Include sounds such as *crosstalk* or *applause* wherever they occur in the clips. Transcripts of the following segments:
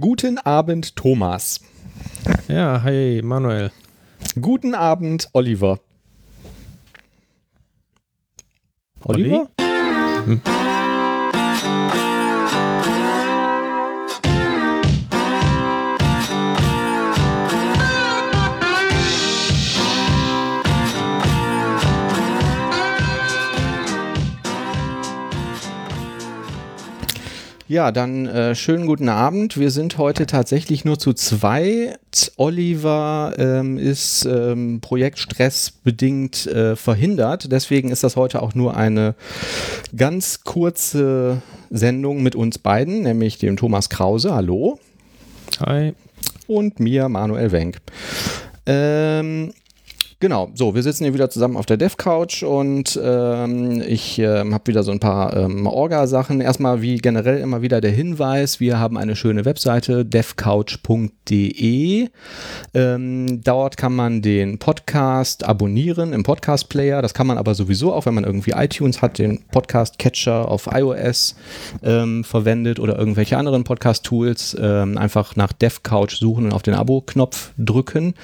Guten Abend, Thomas. Ja, hi, Manuel. Guten Abend, Oliver. Oliver? Hm. Ja, dann äh, schönen guten Abend. Wir sind heute tatsächlich nur zu zwei. Oliver ähm, ist ähm, projektstressbedingt äh, verhindert. Deswegen ist das heute auch nur eine ganz kurze Sendung mit uns beiden, nämlich dem Thomas Krause. Hallo. Hi. Und mir, Manuel Wenk. Ähm, Genau, so, wir sitzen hier wieder zusammen auf der Dev-Couch und ähm, ich äh, habe wieder so ein paar ähm, Orga-Sachen. Erstmal wie generell immer wieder der Hinweis, wir haben eine schöne Webseite, devcouch.de. Ähm, dort kann man den Podcast abonnieren im Podcast-Player. Das kann man aber sowieso auch, wenn man irgendwie iTunes hat, den Podcast-Catcher auf iOS ähm, verwendet oder irgendwelche anderen Podcast-Tools, ähm, einfach nach DevCouch suchen und auf den Abo-Knopf drücken.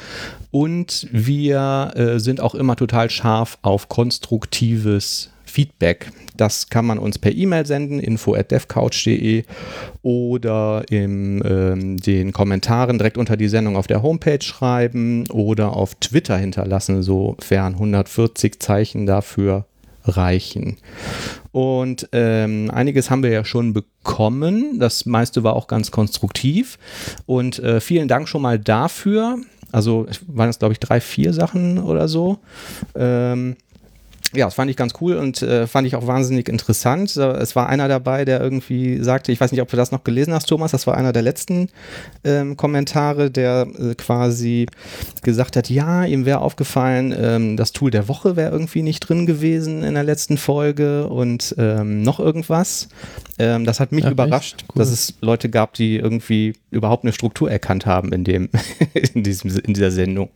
Und wir äh, sind auch immer total scharf auf konstruktives Feedback. Das kann man uns per E-Mail senden, info at devcouch.de oder in ähm, den Kommentaren direkt unter die Sendung auf der Homepage schreiben oder auf Twitter hinterlassen, sofern 140 Zeichen dafür reichen. Und ähm, einiges haben wir ja schon bekommen. Das meiste war auch ganz konstruktiv. Und äh, vielen Dank schon mal dafür. Also waren es, glaube ich, drei, vier Sachen oder so. Ähm, ja, das fand ich ganz cool und äh, fand ich auch wahnsinnig interessant. Es war einer dabei, der irgendwie sagte, ich weiß nicht, ob du das noch gelesen hast, Thomas, das war einer der letzten ähm, Kommentare, der äh, quasi gesagt hat, ja, ihm wäre aufgefallen, ähm, das Tool der Woche wäre irgendwie nicht drin gewesen in der letzten Folge und ähm, noch irgendwas. Ähm, das hat mich Ach, überrascht, cool. dass es Leute gab, die irgendwie überhaupt eine Struktur erkannt haben in, dem, *laughs* in, diesem, in dieser Sendung.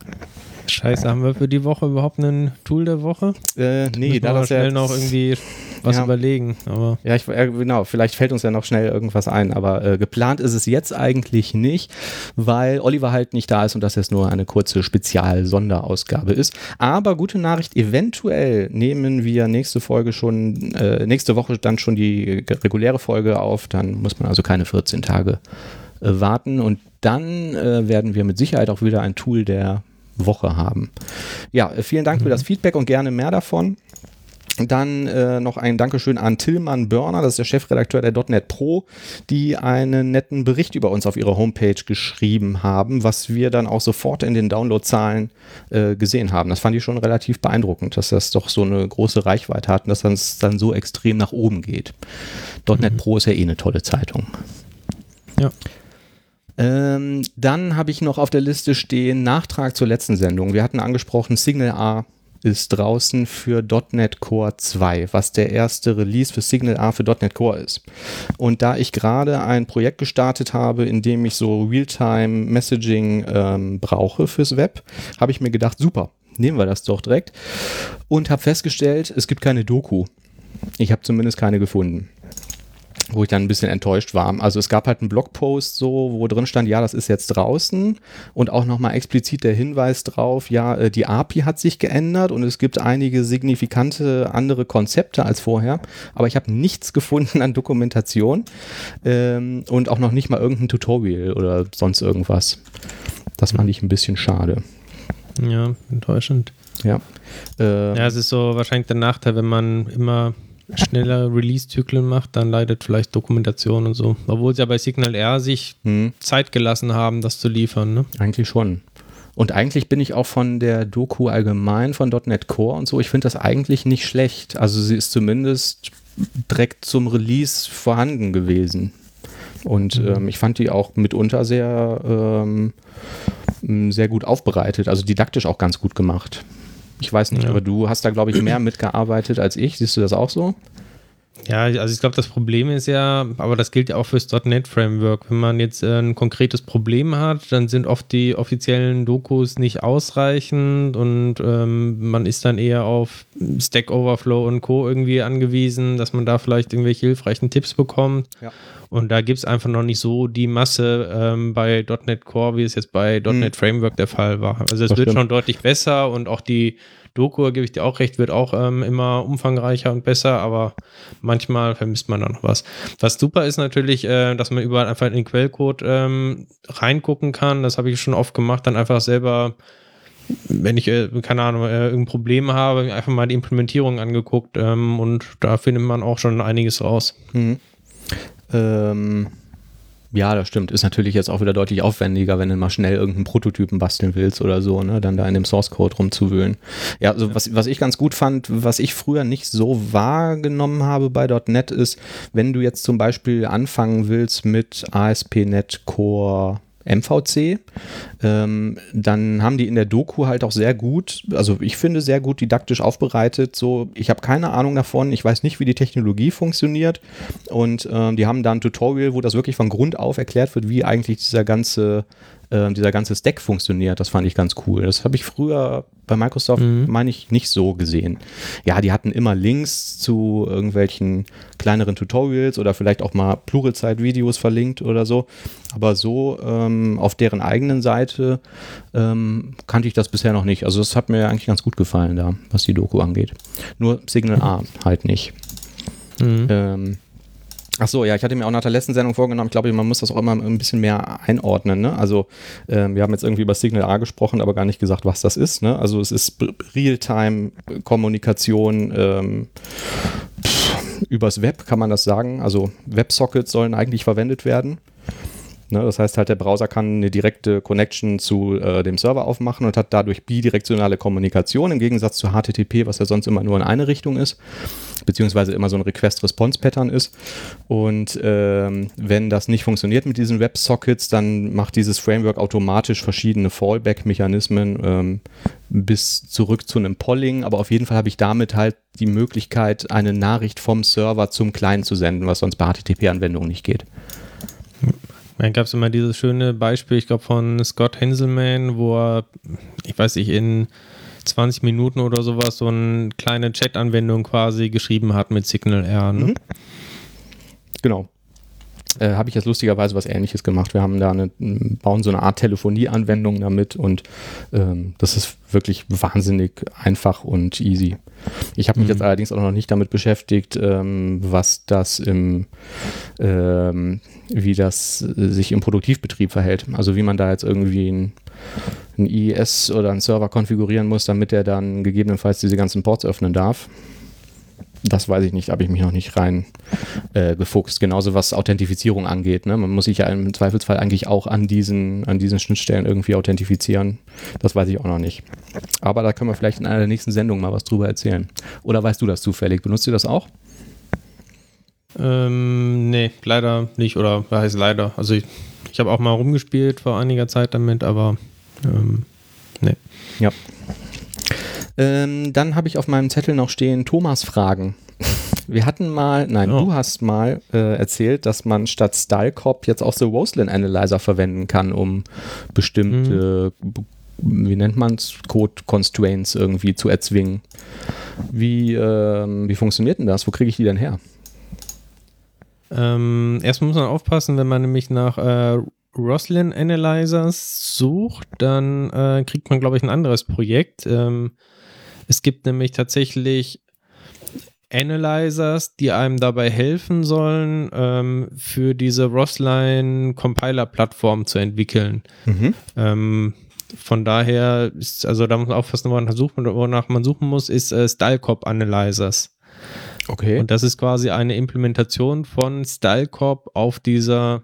Scheiße, haben wir für die Woche überhaupt ein Tool der Woche? Äh, nee, da das schnell ja noch irgendwie was ja, überlegen. Aber ja, ich, äh, genau, vielleicht fällt uns ja noch schnell irgendwas ein, aber äh, geplant ist es jetzt eigentlich nicht, weil Oliver halt nicht da ist und das jetzt nur eine kurze Spezial-Sonderausgabe ist. Aber gute Nachricht, eventuell nehmen wir nächste Folge schon, äh, nächste Woche dann schon die reguläre Folge auf, dann muss man also keine 14 Tage äh, warten und dann äh, werden wir mit Sicherheit auch wieder ein Tool der Woche haben. Ja, äh, vielen Dank mhm. für das Feedback und gerne mehr davon. Dann äh, noch ein Dankeschön an Tillmann Börner, das ist der Chefredakteur der .NET Pro, die einen netten Bericht über uns auf ihrer Homepage geschrieben haben, was wir dann auch sofort in den Downloadzahlen äh, gesehen haben. Das fand ich schon relativ beeindruckend, dass das doch so eine große Reichweite hat und dass das dann so extrem nach oben geht. Mhm. .NET Pro ist ja eh eine tolle Zeitung. Ja. Ähm, dann habe ich noch auf der Liste stehen Nachtrag zur letzten Sendung. Wir hatten angesprochen, Signal A ist draußen für .NET Core 2, was der erste Release für Signal A für .NET Core ist. Und da ich gerade ein Projekt gestartet habe, in dem ich so Realtime Messaging ähm, brauche fürs Web, habe ich mir gedacht, super, nehmen wir das doch direkt. Und habe festgestellt, es gibt keine Doku. Ich habe zumindest keine gefunden wo ich dann ein bisschen enttäuscht war. Also es gab halt einen Blogpost so, wo drin stand, ja, das ist jetzt draußen und auch nochmal explizit der Hinweis drauf, ja, äh, die API hat sich geändert und es gibt einige signifikante andere Konzepte als vorher, aber ich habe nichts *laughs* gefunden an Dokumentation ähm, und auch noch nicht mal irgendein Tutorial oder sonst irgendwas. Das fand ich ein bisschen schade. Ja, enttäuschend. Ja. Äh, ja, es ist so wahrscheinlich der Nachteil, wenn man immer schneller Release-Zyklen macht, dann leidet vielleicht Dokumentation und so. Obwohl sie ja bei Signal R sich hm. Zeit gelassen haben, das zu liefern. Ne? Eigentlich schon. Und eigentlich bin ich auch von der Doku allgemein von .NET Core und so, ich finde das eigentlich nicht schlecht. Also sie ist zumindest direkt zum Release vorhanden gewesen. Und mhm. ähm, ich fand die auch mitunter sehr, ähm, sehr gut aufbereitet, also didaktisch auch ganz gut gemacht. Ich weiß nicht, ja. aber du hast da, glaube ich, mehr mitgearbeitet als ich. Siehst du das auch so? Ja, also ich glaube, das Problem ist ja, aber das gilt ja auch fürs .NET Framework. Wenn man jetzt äh, ein konkretes Problem hat, dann sind oft die offiziellen Dokus nicht ausreichend und ähm, man ist dann eher auf Stack Overflow und Co. irgendwie angewiesen, dass man da vielleicht irgendwelche hilfreichen Tipps bekommt. Ja. Und da gibt es einfach noch nicht so die Masse ähm, bei .NET Core, wie es jetzt bei mhm. .NET Framework der Fall war. Also es wird schon deutlich besser und auch die Doku, gebe ich dir auch recht, wird auch ähm, immer umfangreicher und besser, aber manchmal vermisst man da noch was. Was super ist natürlich, äh, dass man überall einfach in den Quellcode ähm, reingucken kann. Das habe ich schon oft gemacht, dann einfach selber wenn ich, äh, keine Ahnung, äh, irgendein Problem habe, einfach mal die Implementierung angeguckt ähm, und da findet man auch schon einiges raus. Mhm. Ähm, ja, das stimmt. Ist natürlich jetzt auch wieder deutlich aufwendiger, wenn du mal schnell irgendeinen Prototypen basteln willst oder so, ne? Dann da in dem Source Code rumzuwühlen. Ja, also was, was ich ganz gut fand, was ich früher nicht so wahrgenommen habe bei .NET ist, wenn du jetzt zum Beispiel anfangen willst mit ASP.NET Core MVC. Ähm, dann haben die in der Doku halt auch sehr gut, also ich finde sehr gut didaktisch aufbereitet. So, ich habe keine Ahnung davon, ich weiß nicht, wie die Technologie funktioniert. Und ähm, die haben da ein Tutorial, wo das wirklich von Grund auf erklärt wird, wie eigentlich dieser ganze äh, dieser ganze Stack funktioniert. Das fand ich ganz cool. Das habe ich früher bei Microsoft, mhm. meine ich, nicht so gesehen. Ja, die hatten immer Links zu irgendwelchen kleineren Tutorials oder vielleicht auch mal Pluralzeit-Videos verlinkt oder so. Aber so ähm, auf deren eigenen Seite ähm, kannte ich das bisher noch nicht. Also das hat mir eigentlich ganz gut gefallen da, was die Doku angeht. Nur Signal A halt nicht. Mhm. Ähm, Ach so, ja, ich hatte mir auch nach der letzten Sendung vorgenommen, ich glaube, man muss das auch immer ein bisschen mehr einordnen. Ne? Also, äh, wir haben jetzt irgendwie über Signal A gesprochen, aber gar nicht gesagt, was das ist. Ne? Also, es ist Realtime-Kommunikation ähm, übers Web, kann man das sagen. Also, Websockets sollen eigentlich verwendet werden. Ne, das heißt halt, der Browser kann eine direkte Connection zu äh, dem Server aufmachen und hat dadurch bidirektionale Kommunikation im Gegensatz zu HTTP, was ja sonst immer nur in eine Richtung ist, beziehungsweise immer so ein Request-Response-Pattern ist. Und ähm, wenn das nicht funktioniert mit diesen Websockets, dann macht dieses Framework automatisch verschiedene Fallback-Mechanismen ähm, bis zurück zu einem Polling. Aber auf jeden Fall habe ich damit halt die Möglichkeit, eine Nachricht vom Server zum Client zu senden, was sonst bei HTTP-Anwendungen nicht geht. Dann gab es immer dieses schöne Beispiel, ich glaube, von Scott Henselman, wo er, ich weiß nicht, in 20 Minuten oder sowas so eine kleine Chat-Anwendung quasi geschrieben hat mit Signal R. Ne? Mhm. Genau. Äh, habe ich jetzt lustigerweise was ähnliches gemacht. Wir haben da eine, bauen so eine Art Telefonie-Anwendung damit und ähm, das ist wirklich wahnsinnig einfach und easy. Ich habe mich mhm. jetzt allerdings auch noch nicht damit beschäftigt, ähm, was das im, ähm, wie das sich im Produktivbetrieb verhält. Also wie man da jetzt irgendwie ein, ein IIS oder einen Server konfigurieren muss, damit er dann gegebenenfalls diese ganzen Ports öffnen darf. Das weiß ich nicht, habe ich mich noch nicht rein äh, gefuchst. Genauso was Authentifizierung angeht. Ne? Man muss sich ja im Zweifelsfall eigentlich auch an diesen, an diesen Schnittstellen irgendwie authentifizieren. Das weiß ich auch noch nicht. Aber da können wir vielleicht in einer der nächsten Sendungen mal was drüber erzählen. Oder weißt du das zufällig? Benutzt du das auch? Ähm, nee, leider nicht. Oder was heißt leider? Also ich, ich habe auch mal rumgespielt vor einiger Zeit damit, aber ähm, nee. Ja. Ähm, dann habe ich auf meinem Zettel noch stehen Thomas Fragen. Wir hatten mal, nein, oh. du hast mal äh, erzählt, dass man statt StyleCop jetzt auch so Roslyn Analyzer verwenden kann, um bestimmte, mhm. wie nennt man es, Code Constraints irgendwie zu erzwingen. Wie, äh, wie funktioniert denn das? Wo kriege ich die denn her? Ähm, erstmal muss man aufpassen, wenn man nämlich nach äh, Roslyn Analyzers sucht, dann äh, kriegt man, glaube ich, ein anderes Projekt. Ähm, es gibt nämlich tatsächlich Analyzers, die einem dabei helfen sollen, ähm, für diese Rosline Compiler Plattform zu entwickeln. Mhm. Ähm, von daher ist, also da muss man aufpassen, wonach man suchen muss, ist äh, StyleCop Analyzers. Okay. Und das ist quasi eine Implementation von StyleCop auf dieser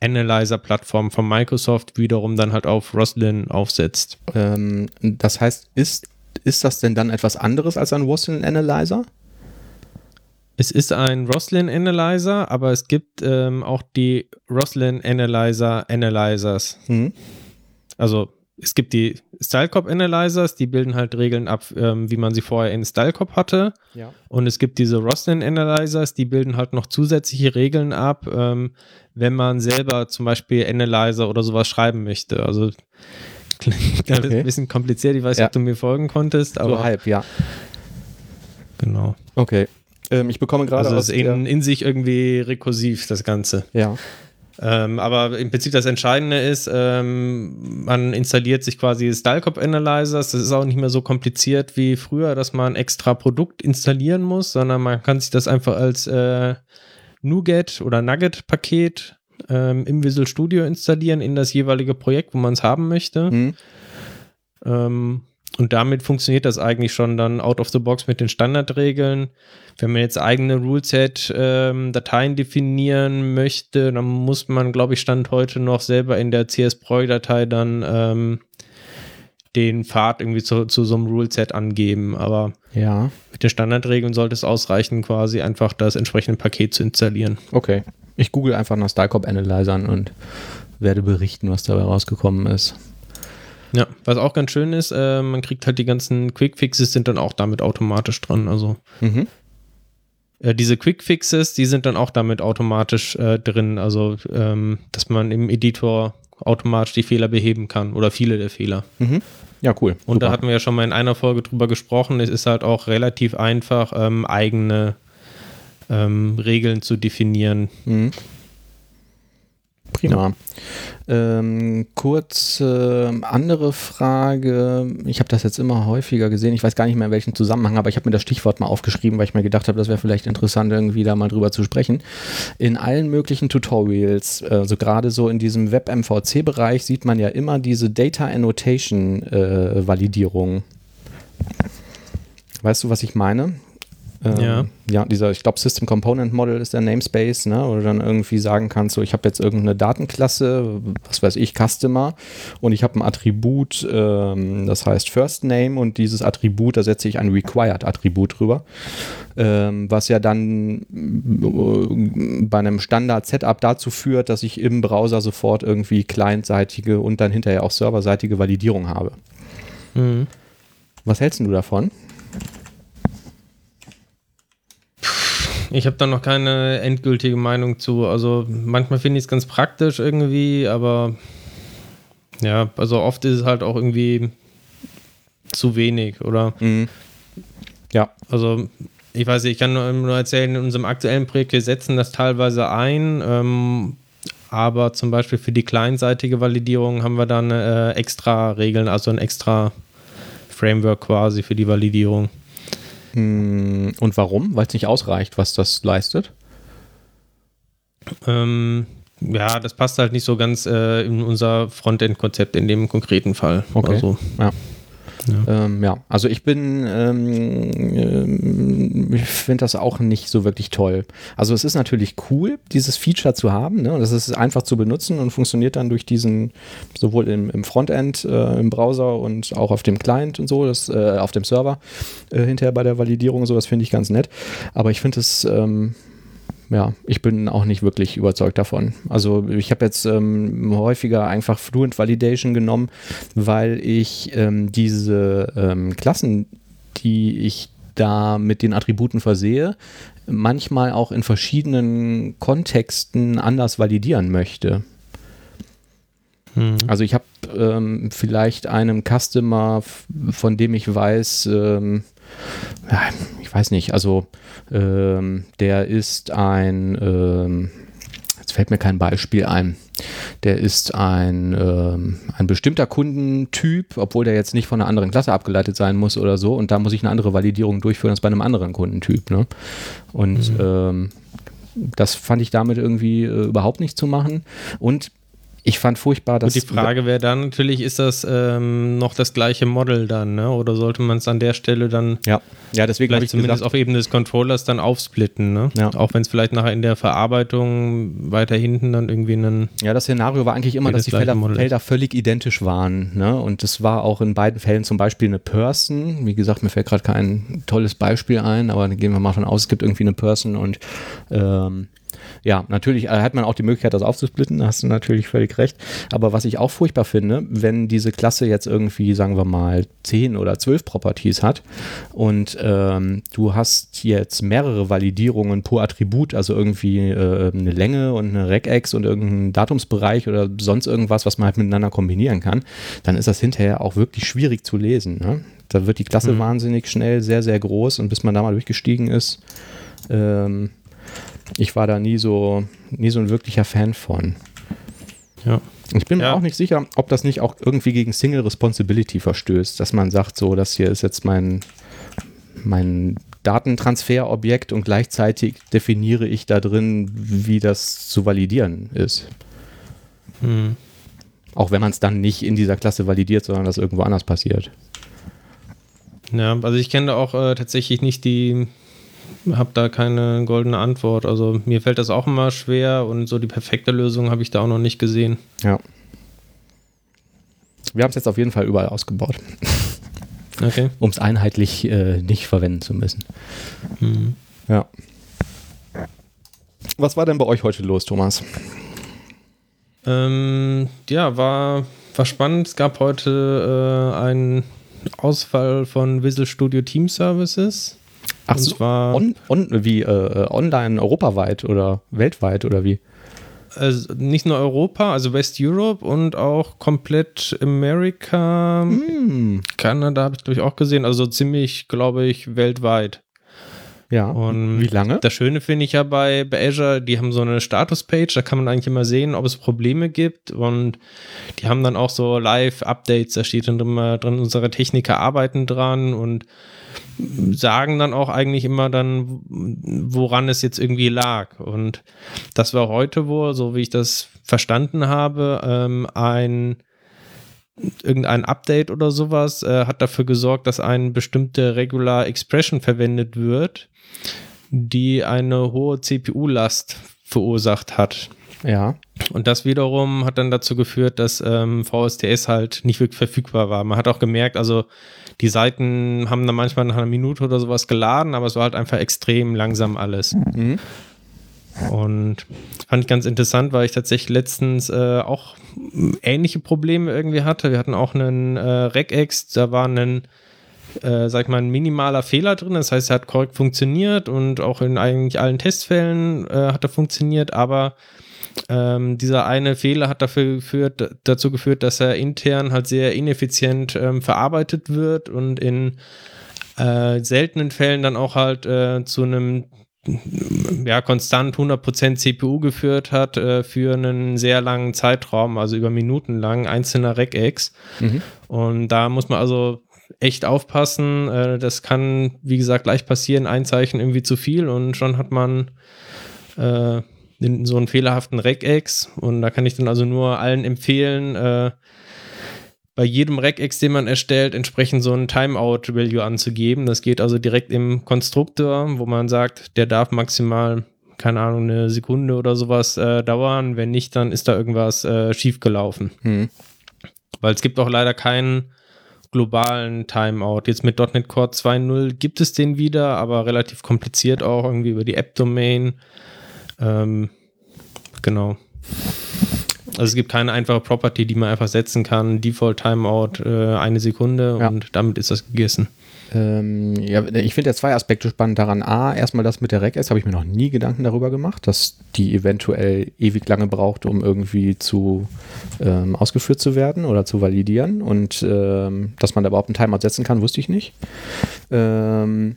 Analyzer-Plattform von Microsoft wiederum dann halt auf Roslyn aufsetzt. Ähm, das heißt, ist ist das denn dann etwas anderes als ein Roslyn Analyzer? Es ist ein Roslyn Analyzer, aber es gibt ähm, auch die Roslyn Analyzer Analyzers. Mhm. Also es gibt die StyleCop Analyzers, die bilden halt Regeln ab, ähm, wie man sie vorher in StyleCop hatte. Ja. Und es gibt diese Roslyn Analyzers, die bilden halt noch zusätzliche Regeln ab, ähm, wenn man selber zum Beispiel Analyzer oder sowas schreiben möchte. Also Klingt alles okay. ein bisschen kompliziert. Ich weiß nicht, ja. ob du mir folgen konntest. Aber so halb, ja. Genau. Okay. Ähm, ich bekomme gerade. Also es ist in, in sich irgendwie rekursiv, das Ganze. Ja. Ähm, aber im Prinzip das Entscheidende ist, ähm, man installiert sich quasi Stylecop Analyzers. Das ist auch nicht mehr so kompliziert wie früher, dass man extra Produkt installieren muss, sondern man kann sich das einfach als äh, NuGet oder Nugget-Paket ähm, im Visual Studio installieren in das jeweilige Projekt, wo man es haben möchte. Mhm. Ähm, und damit funktioniert das eigentlich schon dann out of the box mit den Standardregeln. Wenn man jetzt eigene Ruleset-Dateien ähm, definieren möchte, dann muss man, glaube ich, Stand heute noch selber in der CSPROI-Datei dann ähm, den Pfad irgendwie zu, zu so einem Ruleset angeben. Aber ja. mit den Standardregeln sollte es ausreichen, quasi einfach das entsprechende Paket zu installieren. Okay. Ich google einfach nach Stylecop Analyzern und werde berichten, was dabei rausgekommen ist. Ja, was auch ganz schön ist, äh, man kriegt halt die ganzen Quickfixes sind dann auch damit automatisch dran. Also mhm. äh, diese Quickfixes, die sind dann auch damit automatisch äh, drin. Also ähm, dass man im Editor automatisch die Fehler beheben kann oder viele der Fehler. Mhm. Ja, cool. Und Super. da hatten wir ja schon mal in einer Folge drüber gesprochen. Es ist halt auch relativ einfach, ähm, eigene ähm, Regeln zu definieren. Mhm. Prima. Ähm, kurz äh, andere Frage. Ich habe das jetzt immer häufiger gesehen. Ich weiß gar nicht mehr in welchem Zusammenhang, aber ich habe mir das Stichwort mal aufgeschrieben, weil ich mir gedacht habe, das wäre vielleicht interessant, irgendwie da mal drüber zu sprechen. In allen möglichen Tutorials, also gerade so in diesem Web-MVC-Bereich, sieht man ja immer diese Data Annotation-Validierung. Äh, weißt du, was ich meine? Ähm, ja. ja, dieser, ich glaube, System Component Model ist der Namespace, ne? Wo du dann irgendwie sagen kannst, so, ich habe jetzt irgendeine Datenklasse, was weiß ich, Customer, und ich habe ein Attribut, ähm, das heißt First Name, und dieses Attribut, da setze ich ein Required-Attribut drüber, ähm, was ja dann äh, bei einem Standard-Setup dazu führt, dass ich im Browser sofort irgendwie clientseitige und dann hinterher auch serverseitige Validierung habe. Mhm. Was hältst du davon? Ich habe da noch keine endgültige Meinung zu. Also manchmal finde ich es ganz praktisch irgendwie, aber ja, also oft ist es halt auch irgendwie zu wenig, oder? Mhm. Ja. Also ich weiß nicht, ich kann nur, erzählen, in unserem aktuellen Projekt, wir setzen das teilweise ein, ähm, aber zum Beispiel für die kleinseitige Validierung haben wir dann äh, extra Regeln, also ein extra Framework quasi für die Validierung. Hm, und warum? Weil es nicht ausreicht, was das leistet? Ähm, ja, das passt halt nicht so ganz äh, in unser Frontend-Konzept in dem konkreten Fall. Okay. Also, ja. Ja. Ähm, ja, also ich bin, ähm, äh, ich finde das auch nicht so wirklich toll. Also es ist natürlich cool, dieses Feature zu haben. Ne? Das ist einfach zu benutzen und funktioniert dann durch diesen, sowohl im, im Frontend, äh, im Browser und auch auf dem Client und so, das, äh, auf dem Server äh, hinterher bei der Validierung und so, das finde ich ganz nett. Aber ich finde es ähm, ja, ich bin auch nicht wirklich überzeugt davon. Also ich habe jetzt ähm, häufiger einfach Fluent Validation genommen, weil ich ähm, diese ähm, Klassen, die ich da mit den Attributen versehe, manchmal auch in verschiedenen Kontexten anders validieren möchte. Hm. Also ich habe ähm, vielleicht einem Customer, von dem ich weiß, ähm, ja, ich weiß nicht, also ähm, der ist ein, ähm, jetzt fällt mir kein Beispiel ein, der ist ein, ähm, ein bestimmter Kundentyp, obwohl der jetzt nicht von einer anderen Klasse abgeleitet sein muss oder so. Und da muss ich eine andere Validierung durchführen als bei einem anderen Kundentyp. Ne? Und mhm. ähm, das fand ich damit irgendwie äh, überhaupt nicht zu machen. Und ich fand furchtbar, dass. Und die Frage wäre dann natürlich, ist das ähm, noch das gleiche Model dann, ne? Oder sollte man es an der Stelle dann ja, ja deswegen vielleicht zumindest gesagt, auf Ebene des Controllers dann aufsplitten, ne? Ja. Auch wenn es vielleicht nachher in der Verarbeitung weiter hinten dann irgendwie einen. Ja, das Szenario war eigentlich immer, dass die Felder, Felder, völlig identisch waren, ne? Und das war auch in beiden Fällen zum Beispiel eine Person. Wie gesagt, mir fällt gerade kein tolles Beispiel ein, aber dann gehen wir mal von aus, es gibt irgendwie eine Person und ähm, ja, natürlich äh, hat man auch die Möglichkeit, das aufzusplitten, da hast du natürlich völlig recht. Aber was ich auch furchtbar finde, wenn diese Klasse jetzt irgendwie, sagen wir mal, 10 oder 12 Properties hat und ähm, du hast jetzt mehrere Validierungen pro Attribut, also irgendwie äh, eine Länge und eine Regex und irgendein Datumsbereich oder sonst irgendwas, was man halt miteinander kombinieren kann, dann ist das hinterher auch wirklich schwierig zu lesen. Ne? Da wird die Klasse mhm. wahnsinnig schnell sehr, sehr groß und bis man da mal durchgestiegen ist, Ähm, ich war da nie so, nie so ein wirklicher Fan von. Ja. Ich bin mir Ja. auch nicht sicher, ob das nicht auch irgendwie gegen Single Responsibility verstößt, dass man sagt, so, das hier ist jetzt mein, mein Datentransferobjekt und gleichzeitig definiere ich da drin, wie das zu validieren ist. Hm. Auch wenn man es dann nicht in dieser Klasse validiert, sondern das irgendwo anders passiert. Ja, also ich kenne da auch äh, tatsächlich nicht die, habe da keine goldene Antwort. Also mir fällt das auch immer schwer und so die perfekte Lösung habe ich da auch noch nicht gesehen. Ja. Wir haben es jetzt auf jeden Fall überall ausgebaut, Okay. *laughs* um es einheitlich äh, nicht verwenden zu müssen. Hm. Ja. Was war denn bei euch heute los, Thomas? Ähm, ja, war, war spannend. Es gab heute äh, einen Ausfall von Visual Studio Team Services. Ach Und so, zwar- on, on, wie äh, äh, online europaweit oder weltweit oder wie? Also nicht nur Europa, also West Europe und auch komplett Amerika, Hm. Kanada habe ich glaube ich auch gesehen, also ziemlich, glaube ich, weltweit. Ja. Und wie lange? Das Schöne finde ich ja bei, bei Azure, die haben so eine Status-Page, da kann man eigentlich immer sehen, ob es Probleme gibt und die haben dann auch so Live-Updates, da steht dann immer drin, unsere Techniker arbeiten dran und sagen dann auch eigentlich immer dann, woran es jetzt irgendwie lag. Und das war heute wohl, so wie ich das verstanden habe, ähm, ein irgendein Update oder sowas äh, hat dafür gesorgt, dass eine bestimmte Regular Expression verwendet wird, die eine hohe CPU-Last verursacht hat. Ja. Und das wiederum hat dann dazu geführt, dass ähm, VSTS halt nicht wirklich verfügbar war. Man hat auch gemerkt, also die Seiten haben dann manchmal nach einer Minute oder sowas geladen, aber es war halt einfach extrem langsam alles. Mhm. Und fand ich ganz interessant, weil ich tatsächlich letztens äh, auch ähnliche Probleme irgendwie hatte. Wir hatten auch einen äh, Regex, da war ein, äh, sag ich mal, ein minimaler Fehler drin. Das heißt, er hat korrekt funktioniert und auch in eigentlich allen Testfällen äh, hat er funktioniert, aber ähm, dieser eine Fehler hat dafür geführt, dazu geführt, dass er intern halt sehr ineffizient ähm, verarbeitet wird und in äh, seltenen Fällen dann auch halt äh, zu einem ja, konstant 100% CPU geführt hat äh, für einen sehr langen Zeitraum, also über Minuten lang, einzelner Regex. Mhm. Und da muss man also echt aufpassen. Äh, das kann, wie gesagt, gleich passieren, ein Zeichen irgendwie zu viel und schon hat man äh, den- so einen fehlerhaften Regex. Und da kann ich dann also nur allen empfehlen, äh, bei jedem Regex, den man erstellt, entsprechend so einen Timeout-Value anzugeben. Das geht also direkt im Konstruktor, wo man sagt, der darf maximal, keine Ahnung, eine Sekunde oder sowas äh, dauern. Wenn nicht, dann ist da irgendwas äh, schiefgelaufen. Mhm. Weil es gibt auch leider keinen globalen Timeout. Jetzt mit .NET Core 2.0 gibt es den wieder, aber relativ kompliziert auch irgendwie über die App-Domain. Ähm, genau. Also es gibt keine einfache Property, die man einfach setzen kann. Default Timeout äh, eine Sekunde Ja. und damit ist das gegessen. Ähm, ja, ich finde ja zwei Aspekte spannend daran. A, erstmal das mit der RecS, habe ich mir noch nie Gedanken darüber gemacht, dass die eventuell ewig lange braucht, um irgendwie zu ähm, ausgeführt zu werden oder zu validieren. Und ähm, dass man da überhaupt einen Timeout setzen kann, wusste ich nicht. Ähm,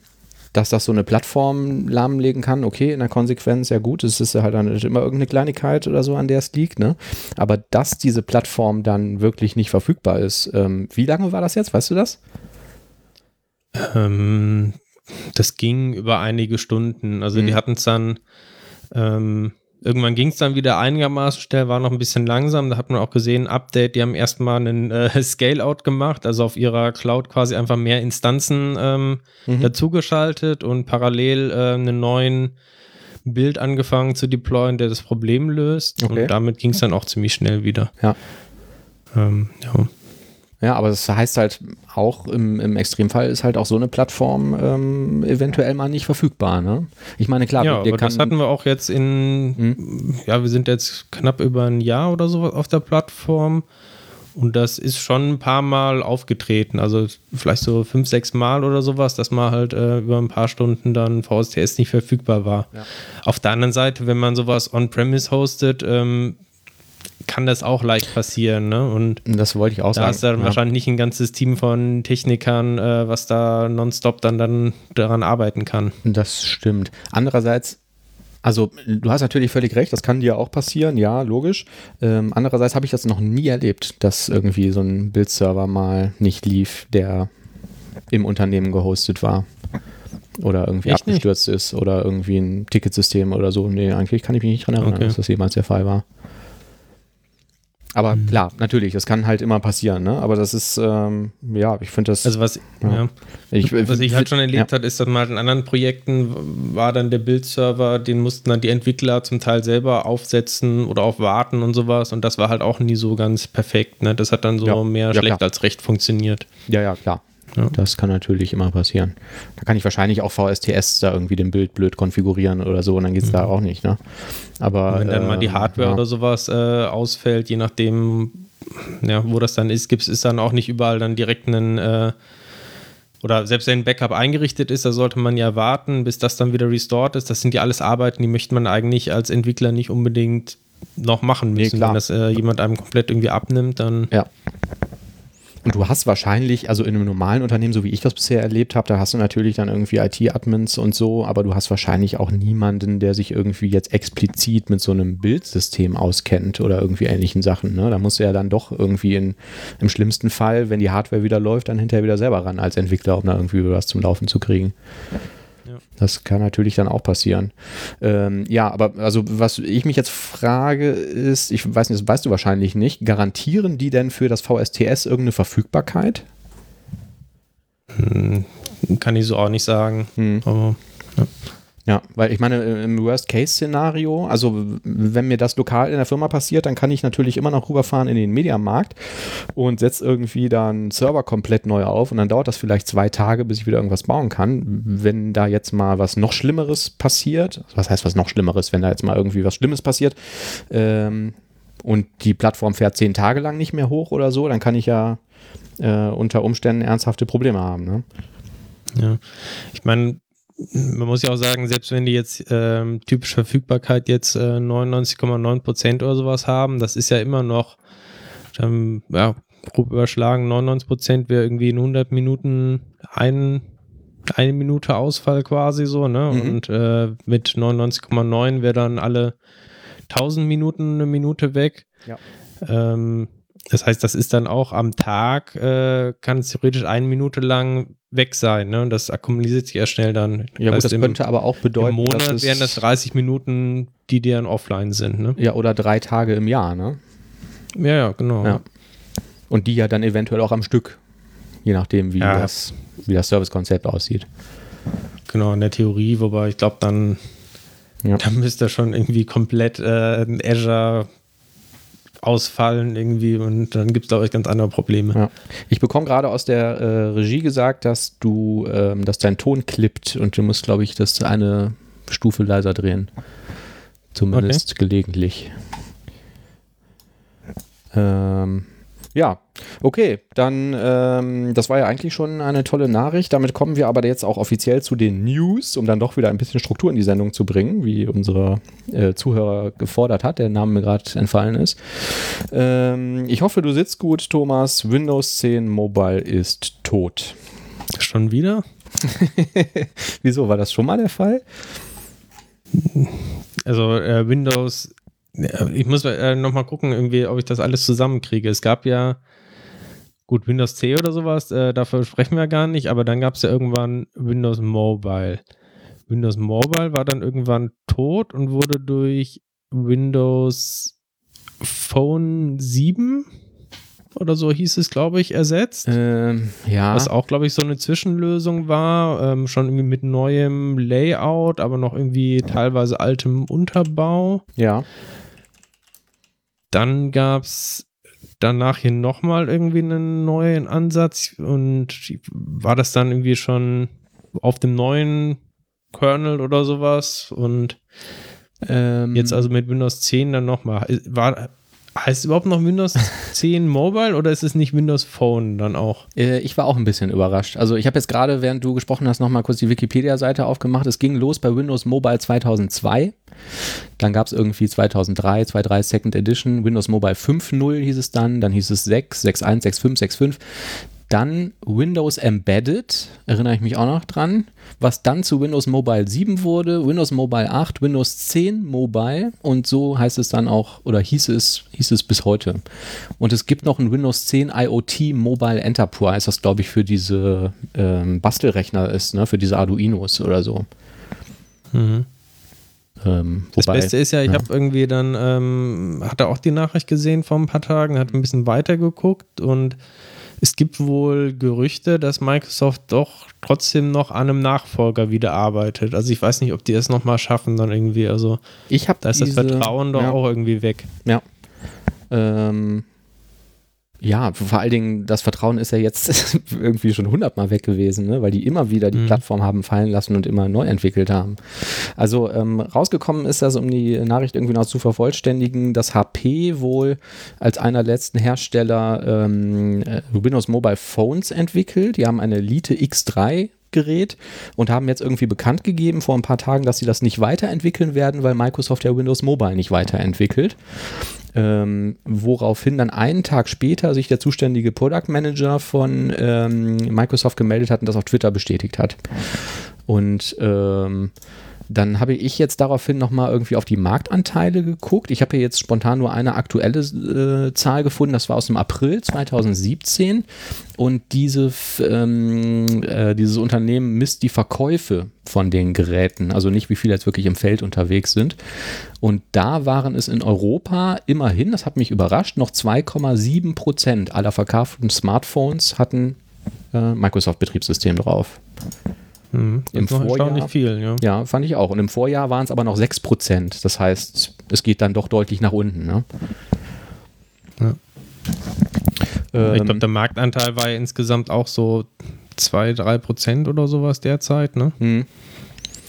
dass das so eine Plattform lahmlegen kann, okay, in der Konsequenz, ja gut, es ist halt dann immer irgendeine Kleinigkeit oder so, an der es liegt, ne? Aber dass diese Plattform dann wirklich nicht verfügbar ist, ähm, wie lange war das jetzt, weißt du das? Ähm, das ging über einige Stunden. Also Mhm. die hatten es dann, ähm, irgendwann ging es dann wieder einigermaßen schnell, war noch ein bisschen langsam. Da hat man auch gesehen, Update, die haben erstmal einen äh, *laughs* Scale-Out gemacht, also auf ihrer Cloud quasi einfach mehr Instanzen ähm, Mhm. dazugeschaltet und parallel äh, einen neuen Bild angefangen zu deployen, der das Problem löst. Okay. Und damit ging es dann auch ziemlich schnell wieder. Ja. Ähm, ja. Ja, aber das heißt halt auch im, im Extremfall ist halt auch so eine Plattform ähm, eventuell mal nicht verfügbar. Ne? Ich meine, klar, Ja, wir aber das hatten wir auch jetzt in, Hm? ja, wir sind jetzt knapp über ein Jahr oder so auf der Plattform und das ist schon ein paar Mal aufgetreten, also vielleicht so fünf, sechs Mal oder sowas, dass mal halt äh, über ein paar Stunden dann VSTS nicht verfügbar war. Ja. Auf der anderen Seite, wenn man sowas on-premise hostet, ähm, kann das auch leicht passieren. Ne? Und das wollte ich auch da sagen. Da ist dann ja. wahrscheinlich nicht ein ganzes Team von Technikern, äh, was da nonstop dann, dann daran arbeiten kann. Das stimmt. Andererseits also du hast natürlich völlig recht, das kann dir auch passieren, ja, logisch. Ähm, andererseits habe ich das noch nie erlebt, dass irgendwie so ein Bildserver mal nicht lief, der im Unternehmen gehostet war. Oder irgendwie Echt abgestürzt nicht? ist oder irgendwie ein Ticketsystem oder so. Nee, eigentlich kann ich mich nicht dran erinnern, Okay. dass das jemals der Fall war. Aber Mhm. klar, natürlich, das kann halt immer passieren, ne? Aber das ist, ähm, ja, ich finde das. Also was, Ja. ja. ich, was ich halt schon erlebt ja. habe, ist, dass mal in anderen Projekten war dann der Bildserver, den mussten dann die Entwickler zum Teil selber aufsetzen oder auch warten und sowas. Und das war halt auch nie so ganz perfekt. Ne? Das hat dann so mehr schlecht klar. als recht funktioniert. Ja, ja, klar. Ja. Das kann natürlich immer passieren. Da kann ich wahrscheinlich auch VSTS da irgendwie den Bild blöd konfigurieren oder so und dann geht es da auch nicht, ne? Aber. Mhm. Wenn dann mal die ähm, Hardware ja. oder sowas äh, ausfällt, je nachdem, ja, wo das dann ist, gibt es dann auch nicht überall dann direkt einen äh, oder selbst wenn ein Backup eingerichtet ist, da sollte man ja warten, bis das dann wieder restored ist. Das sind ja alles Arbeiten, die möchte man eigentlich als Entwickler nicht unbedingt noch machen Nee, müssen. klar. wenn das äh, jemand einem komplett irgendwie abnimmt, dann Ja. Und du hast wahrscheinlich, also in einem normalen Unternehmen, so wie ich das bisher erlebt habe, da hast du natürlich dann irgendwie IT-Admins und so, aber du hast wahrscheinlich auch niemanden, der sich irgendwie jetzt explizit mit so einem Bildsystem auskennt oder irgendwie ähnlichen Sachen. Ne? Da musst du ja dann doch irgendwie in, im schlimmsten Fall, wenn die Hardware wieder läuft, dann hinterher wieder selber ran als Entwickler, um da irgendwie was zum Laufen zu kriegen. Ja. Das kann natürlich dann auch passieren. Ähm, ja, aber also was ich mich jetzt frage ist, ich weiß nicht, das weißt du wahrscheinlich nicht, garantieren die denn für das VSTS irgendeine Verfügbarkeit? hm, kann ich so auch nicht sagen. Hm. Aber Ja, weil ich meine, äh, im Worst-Case-Szenario, also wenn mir das lokal in der Firma passiert, dann kann ich natürlich immer noch rüberfahren in den Mediamarkt und setze irgendwie dann einen Server komplett neu auf und dann dauert das vielleicht zwei Tage, bis ich wieder irgendwas bauen kann. Wenn da jetzt mal was noch Schlimmeres passiert, was heißt was noch Schlimmeres, wenn da jetzt mal irgendwie was Schlimmes passiert ähm, und die Plattform fährt zehn Tage lang nicht mehr hoch oder so, dann kann ich ja äh, unter Umständen ernsthafte Probleme haben. Ne? Ja, ich meine, man muss ja auch sagen, selbst wenn die jetzt ähm, typisch Verfügbarkeit jetzt äh, 99,9 Prozent oder sowas haben, das ist ja immer noch, ähm, ja, grob überschlagen, 99 Prozent wäre irgendwie in 100 Minuten ein, eine Minute Ausfall quasi so, ne? Mhm. Und äh, mit 99,9 wäre dann alle 1000 Minuten eine Minute weg. Ja. Ähm, das heißt, das ist dann auch am Tag, äh, kann es theoretisch eine Minute lang weg sein. Ne? Und das akkumuliert sich ja schnell dann. Ja, gut, heißt, das im, könnte aber auch bedeuten, im Monat dass wären das 30 Minuten, die dann offline sind. Ne? Ja, oder drei Tage im Jahr, ne? Ja, ja, genau. Ja. Und die ja dann eventuell auch am Stück, je nachdem, wie, Ja. das, wie das Servicekonzept aussieht. Genau, in der Theorie, wobei ich glaube, dann, Ja. dann müsste schon irgendwie komplett äh, ein Azure ausfallen irgendwie und dann gibt es, glaube ich, ganz andere Probleme. Ja. Ich bekomme gerade aus der äh, Regie gesagt, dass du, ähm, dass dein Ton klippt und du musst, glaube ich, das eine Stufe leiser drehen. Zumindest gelegentlich. Ähm, ja, okay, dann, ähm, das war ja eigentlich schon eine tolle Nachricht. Damit kommen wir aber jetzt auch offiziell zu den News, um dann doch wieder ein bisschen Struktur in die Sendung zu bringen, wie unsere äh, Zuhörer gefordert hat, der Name mir gerade entfallen ist. Ähm, ich hoffe, du sitzt gut, Thomas. Windows 10 Mobile ist tot. Schon wieder? *laughs* Wieso, war das schon mal der Fall? Also äh, Windows, ich muss äh, nochmal gucken, irgendwie, ob ich das alles zusammenkriege. Es gab ja, gut, Windows 10 oder sowas, äh, dafür sprechen wir gar nicht, aber dann gab es ja irgendwann Windows Mobile. Windows Mobile war dann irgendwann tot und wurde durch Windows Phone 7 oder so hieß es, glaube ich, ersetzt. Ähm, ja. Was auch, glaube ich, so eine Zwischenlösung war. Ähm, schon irgendwie mit neuem Layout, aber noch irgendwie teilweise altem Unterbau. ja. Dann gab es danach hier nochmal irgendwie einen neuen Ansatz und war das dann irgendwie schon auf dem neuen Kernel oder sowas und Ähm, jetzt also mit Windows 10 dann nochmal. War, Heißt es überhaupt noch Windows *laughs* 10 Mobile oder ist es nicht Windows Phone dann auch? Äh, ich war auch ein bisschen überrascht. Also ich habe jetzt gerade, während du gesprochen hast, nochmal kurz die Wikipedia-Seite aufgemacht. Es ging los bei Windows Mobile 2002. Dann gab es irgendwie 2003, 2.3 Second Edition. Windows Mobile 5.0 hieß es dann. Dann hieß es 6, 6.1, 6.5, 6.5. Dann Windows Embedded, erinnere ich mich auch noch dran, was dann zu Windows Mobile 7 wurde, Windows Mobile 8, Windows 10 Mobile und so heißt es dann auch, oder hieß es, hieß es bis heute. Und es gibt noch ein Windows 10 IoT Mobile Enterprise, das glaube ich für diese ähm, Bastelrechner ist, ne, für diese Arduinos oder so. Mhm. Ähm, das Beste ist ja, ich ja. habe irgendwie dann, ähm, hatte auch die Nachricht gesehen vor ein paar Tagen, hat ein bisschen weiter geguckt und es gibt wohl Gerüchte, dass Microsoft doch trotzdem noch an einem Nachfolger wieder arbeitet. Also ich weiß nicht, ob die es nochmal schaffen dann irgendwie. Also ich habe da ist diese, das Vertrauen doch ja. auch irgendwie weg. Ja. Ähm, ja, vor allen Dingen, das Vertrauen ist ja jetzt *laughs* irgendwie schon hundertmal weg gewesen, ne? weil die immer wieder die mhm. Plattform haben fallen lassen und immer neu entwickelt haben. Also ähm, rausgekommen ist das, um die Nachricht irgendwie noch zu vervollständigen, dass HP wohl als einer letzten Hersteller ähm, äh, Windows Mobile Phones entwickelt. Die haben eine Elite X3 Gerät und haben jetzt irgendwie bekannt gegeben vor ein paar Tagen, dass sie das nicht weiterentwickeln werden, weil Microsoft ja Windows Mobile nicht weiterentwickelt. Ähm, woraufhin dann einen Tag später sich der zuständige Product Manager von ähm, Microsoft gemeldet hat und das auf Twitter bestätigt hat. Und ähm, dann habe ich jetzt daraufhin nochmal irgendwie auf die Marktanteile geguckt. Ich habe hier jetzt spontan nur eine aktuelle äh, Zahl gefunden, das war aus dem April 2017. Und diese, ähm, äh, dieses Unternehmen misst die Verkäufe von den Geräten, also nicht wie viele jetzt wirklich im Feld unterwegs sind. Und da waren es in Europa immerhin, das hat mich überrascht, noch 2,7 Prozent aller verkauften Smartphones hatten äh, Microsoft-Betriebssystem drauf. Mhm, Im Vorjahr, viel, ja. ja. fand ich auch. Und im Vorjahr waren es aber noch 6 Prozent. Das heißt, es geht dann doch deutlich nach unten. Ne? Ja. Ähm, ich glaube, der Marktanteil war ja insgesamt auch so 2, 3 Prozent oder sowas derzeit. Ne? Mhm.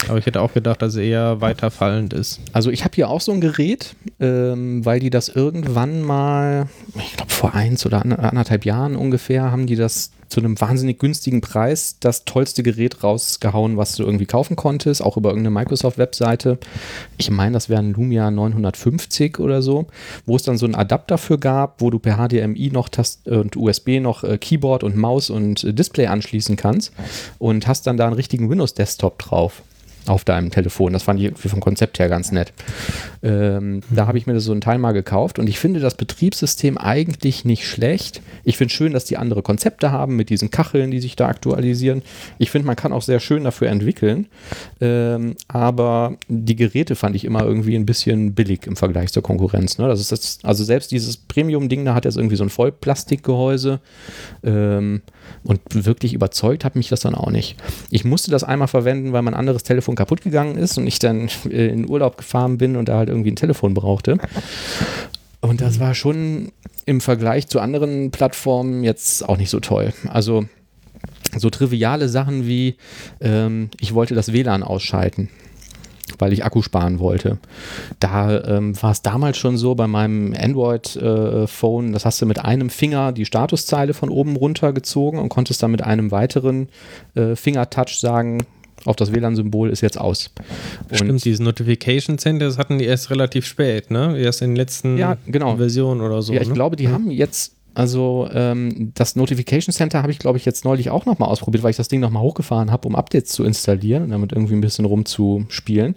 Aber ich hätte auch gedacht, dass er eher weiter fallend ist. Also ich habe hier auch so ein Gerät, ähm, weil die das irgendwann mal, ich glaube vor eins oder anderthalb Jahren ungefähr, haben die das zu einem wahnsinnig günstigen Preis das tollste Gerät rausgehauen, was du irgendwie kaufen konntest, auch über irgendeine Microsoft-Webseite. Ich meine, das wäre ein Lumia 950 oder so, wo es dann so einen Adapter für gab, wo du per HDMI noch Tast und USB noch äh, Keyboard und Maus und äh, Display anschließen kannst und hast dann da einen richtigen Windows-Desktop drauf auf deinem Telefon. Das fand ich vom Konzept her ganz nett. Ähm. Da habe ich mir so ein Teil mal gekauft und ich finde das Betriebssystem eigentlich nicht schlecht. Ich finde schön, dass die andere Konzepte haben mit diesen Kacheln, die sich da aktualisieren. Ich finde, man kann auch sehr schön dafür entwickeln. Ähm, aber die Geräte fand ich immer irgendwie ein bisschen billig im Vergleich zur Konkurrenz. Ne? Das ist das, also selbst dieses Premium-Ding, da hat jetzt irgendwie so ein Vollplastikgehäuse. Ähm, und wirklich überzeugt hat mich das dann auch nicht. Ich musste das einmal verwenden, weil mein anderes Telefon kaputt gegangen ist und ich dann äh, in Urlaub gefahren bin und da halt irgendwie ein Telefon brauchte. Und das war schon im Vergleich zu anderen Plattformen jetzt auch nicht so toll. Also so triviale Sachen wie, ähm, ich wollte das WLAN ausschalten weil ich Akku sparen wollte. Da ähm, war es damals schon so bei meinem Android-Phone, äh, das hast du mit einem Finger die Statuszeile von oben runter gezogen und konntest dann mit einem weiteren äh, Fingertouch sagen, auf das WLAN-Symbol ist jetzt aus. Und Stimmt, diese Notification Centers hatten die erst relativ spät, ne? Erst in den letzten ja, genau. Versionen oder so. Ja, ich ne? glaube, die ja. haben jetzt also ähm, das Notification Center habe ich, glaube ich, jetzt neulich auch nochmal ausprobiert, weil ich das Ding nochmal hochgefahren habe, um Updates zu installieren und damit irgendwie ein bisschen rumzuspielen.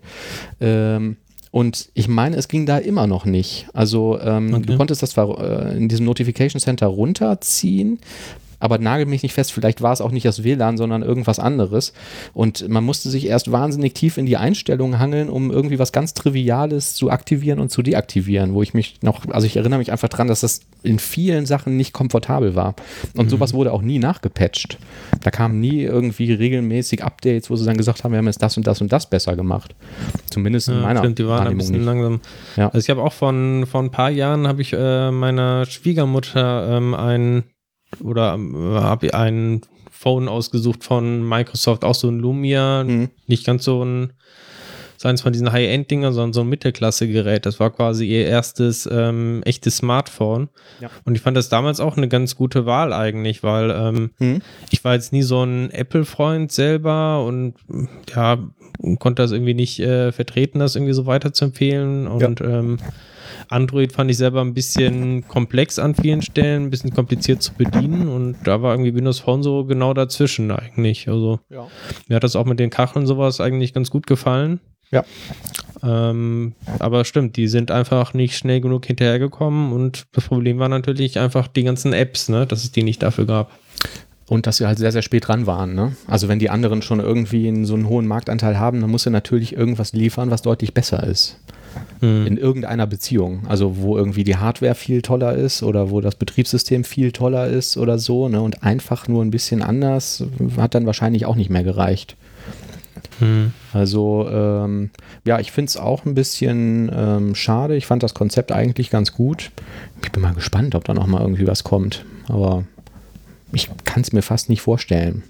Ähm, und ich meine, es ging da immer noch nicht. Also ähm, okay. du konntest das zwar äh, in diesem Notification Center runterziehen, aber nagel mich nicht fest, vielleicht war es auch nicht das WLAN, sondern irgendwas anderes. Und man musste sich erst wahnsinnig tief in die Einstellungen hangeln, um irgendwie was ganz Triviales zu aktivieren und zu deaktivieren, wo ich mich noch, also ich erinnere mich einfach dran, dass das in vielen Sachen nicht komfortabel war. Und mhm. sowas wurde auch nie nachgepatcht. Da kamen nie irgendwie regelmäßig Updates, wo sie dann gesagt haben, wir haben jetzt das und das und das besser gemacht. Zumindest in ja, meiner stimmt, die waren ein bisschen nicht. langsam. Ja. Also ich habe auch von, vor ein paar Jahren habe ich äh, meiner Schwiegermutter ähm, ein oder äh, habe ein Phone ausgesucht von Microsoft, auch so ein Lumia, mhm. nicht ganz so ein so eins von diesen High-End-Dingern, sondern so ein Mittelklasse-Gerät. Das war quasi ihr erstes ähm, echtes Smartphone. Ja. Und ich fand das damals auch eine ganz gute Wahl eigentlich, weil ähm, mhm. ich war jetzt nie so ein Apple-Freund selber und ja, konnte das irgendwie nicht äh, vertreten, das irgendwie so weiter zu empfehlen. Und ja. ähm, Android fand ich selber ein bisschen komplex an vielen Stellen, ein bisschen kompliziert zu bedienen und da war irgendwie Windows Phone so genau dazwischen eigentlich. Also ja. mir hat das auch mit den Kacheln sowas eigentlich ganz gut gefallen. Ja. Ähm, aber stimmt, die sind einfach nicht schnell genug hinterhergekommen und das Problem war natürlich einfach die ganzen Apps, ne, dass es die nicht dafür gab. Und dass sie halt sehr, sehr spät dran waren. Ne? Also wenn die anderen schon irgendwie so einen hohen Marktanteil haben, dann muss er natürlich irgendwas liefern, was deutlich besser ist hm. in irgendeiner Beziehung. Also wo irgendwie die Hardware viel toller ist oder wo das Betriebssystem viel toller ist oder so. Ne? Und einfach nur ein bisschen anders hat dann wahrscheinlich auch nicht mehr gereicht. Hm. Also ähm, ja, ich finde es auch ein bisschen ähm, schade. Ich fand das Konzept eigentlich ganz gut. Ich bin mal gespannt, ob da noch mal irgendwie was kommt. Aber ich kann es mir fast nicht vorstellen.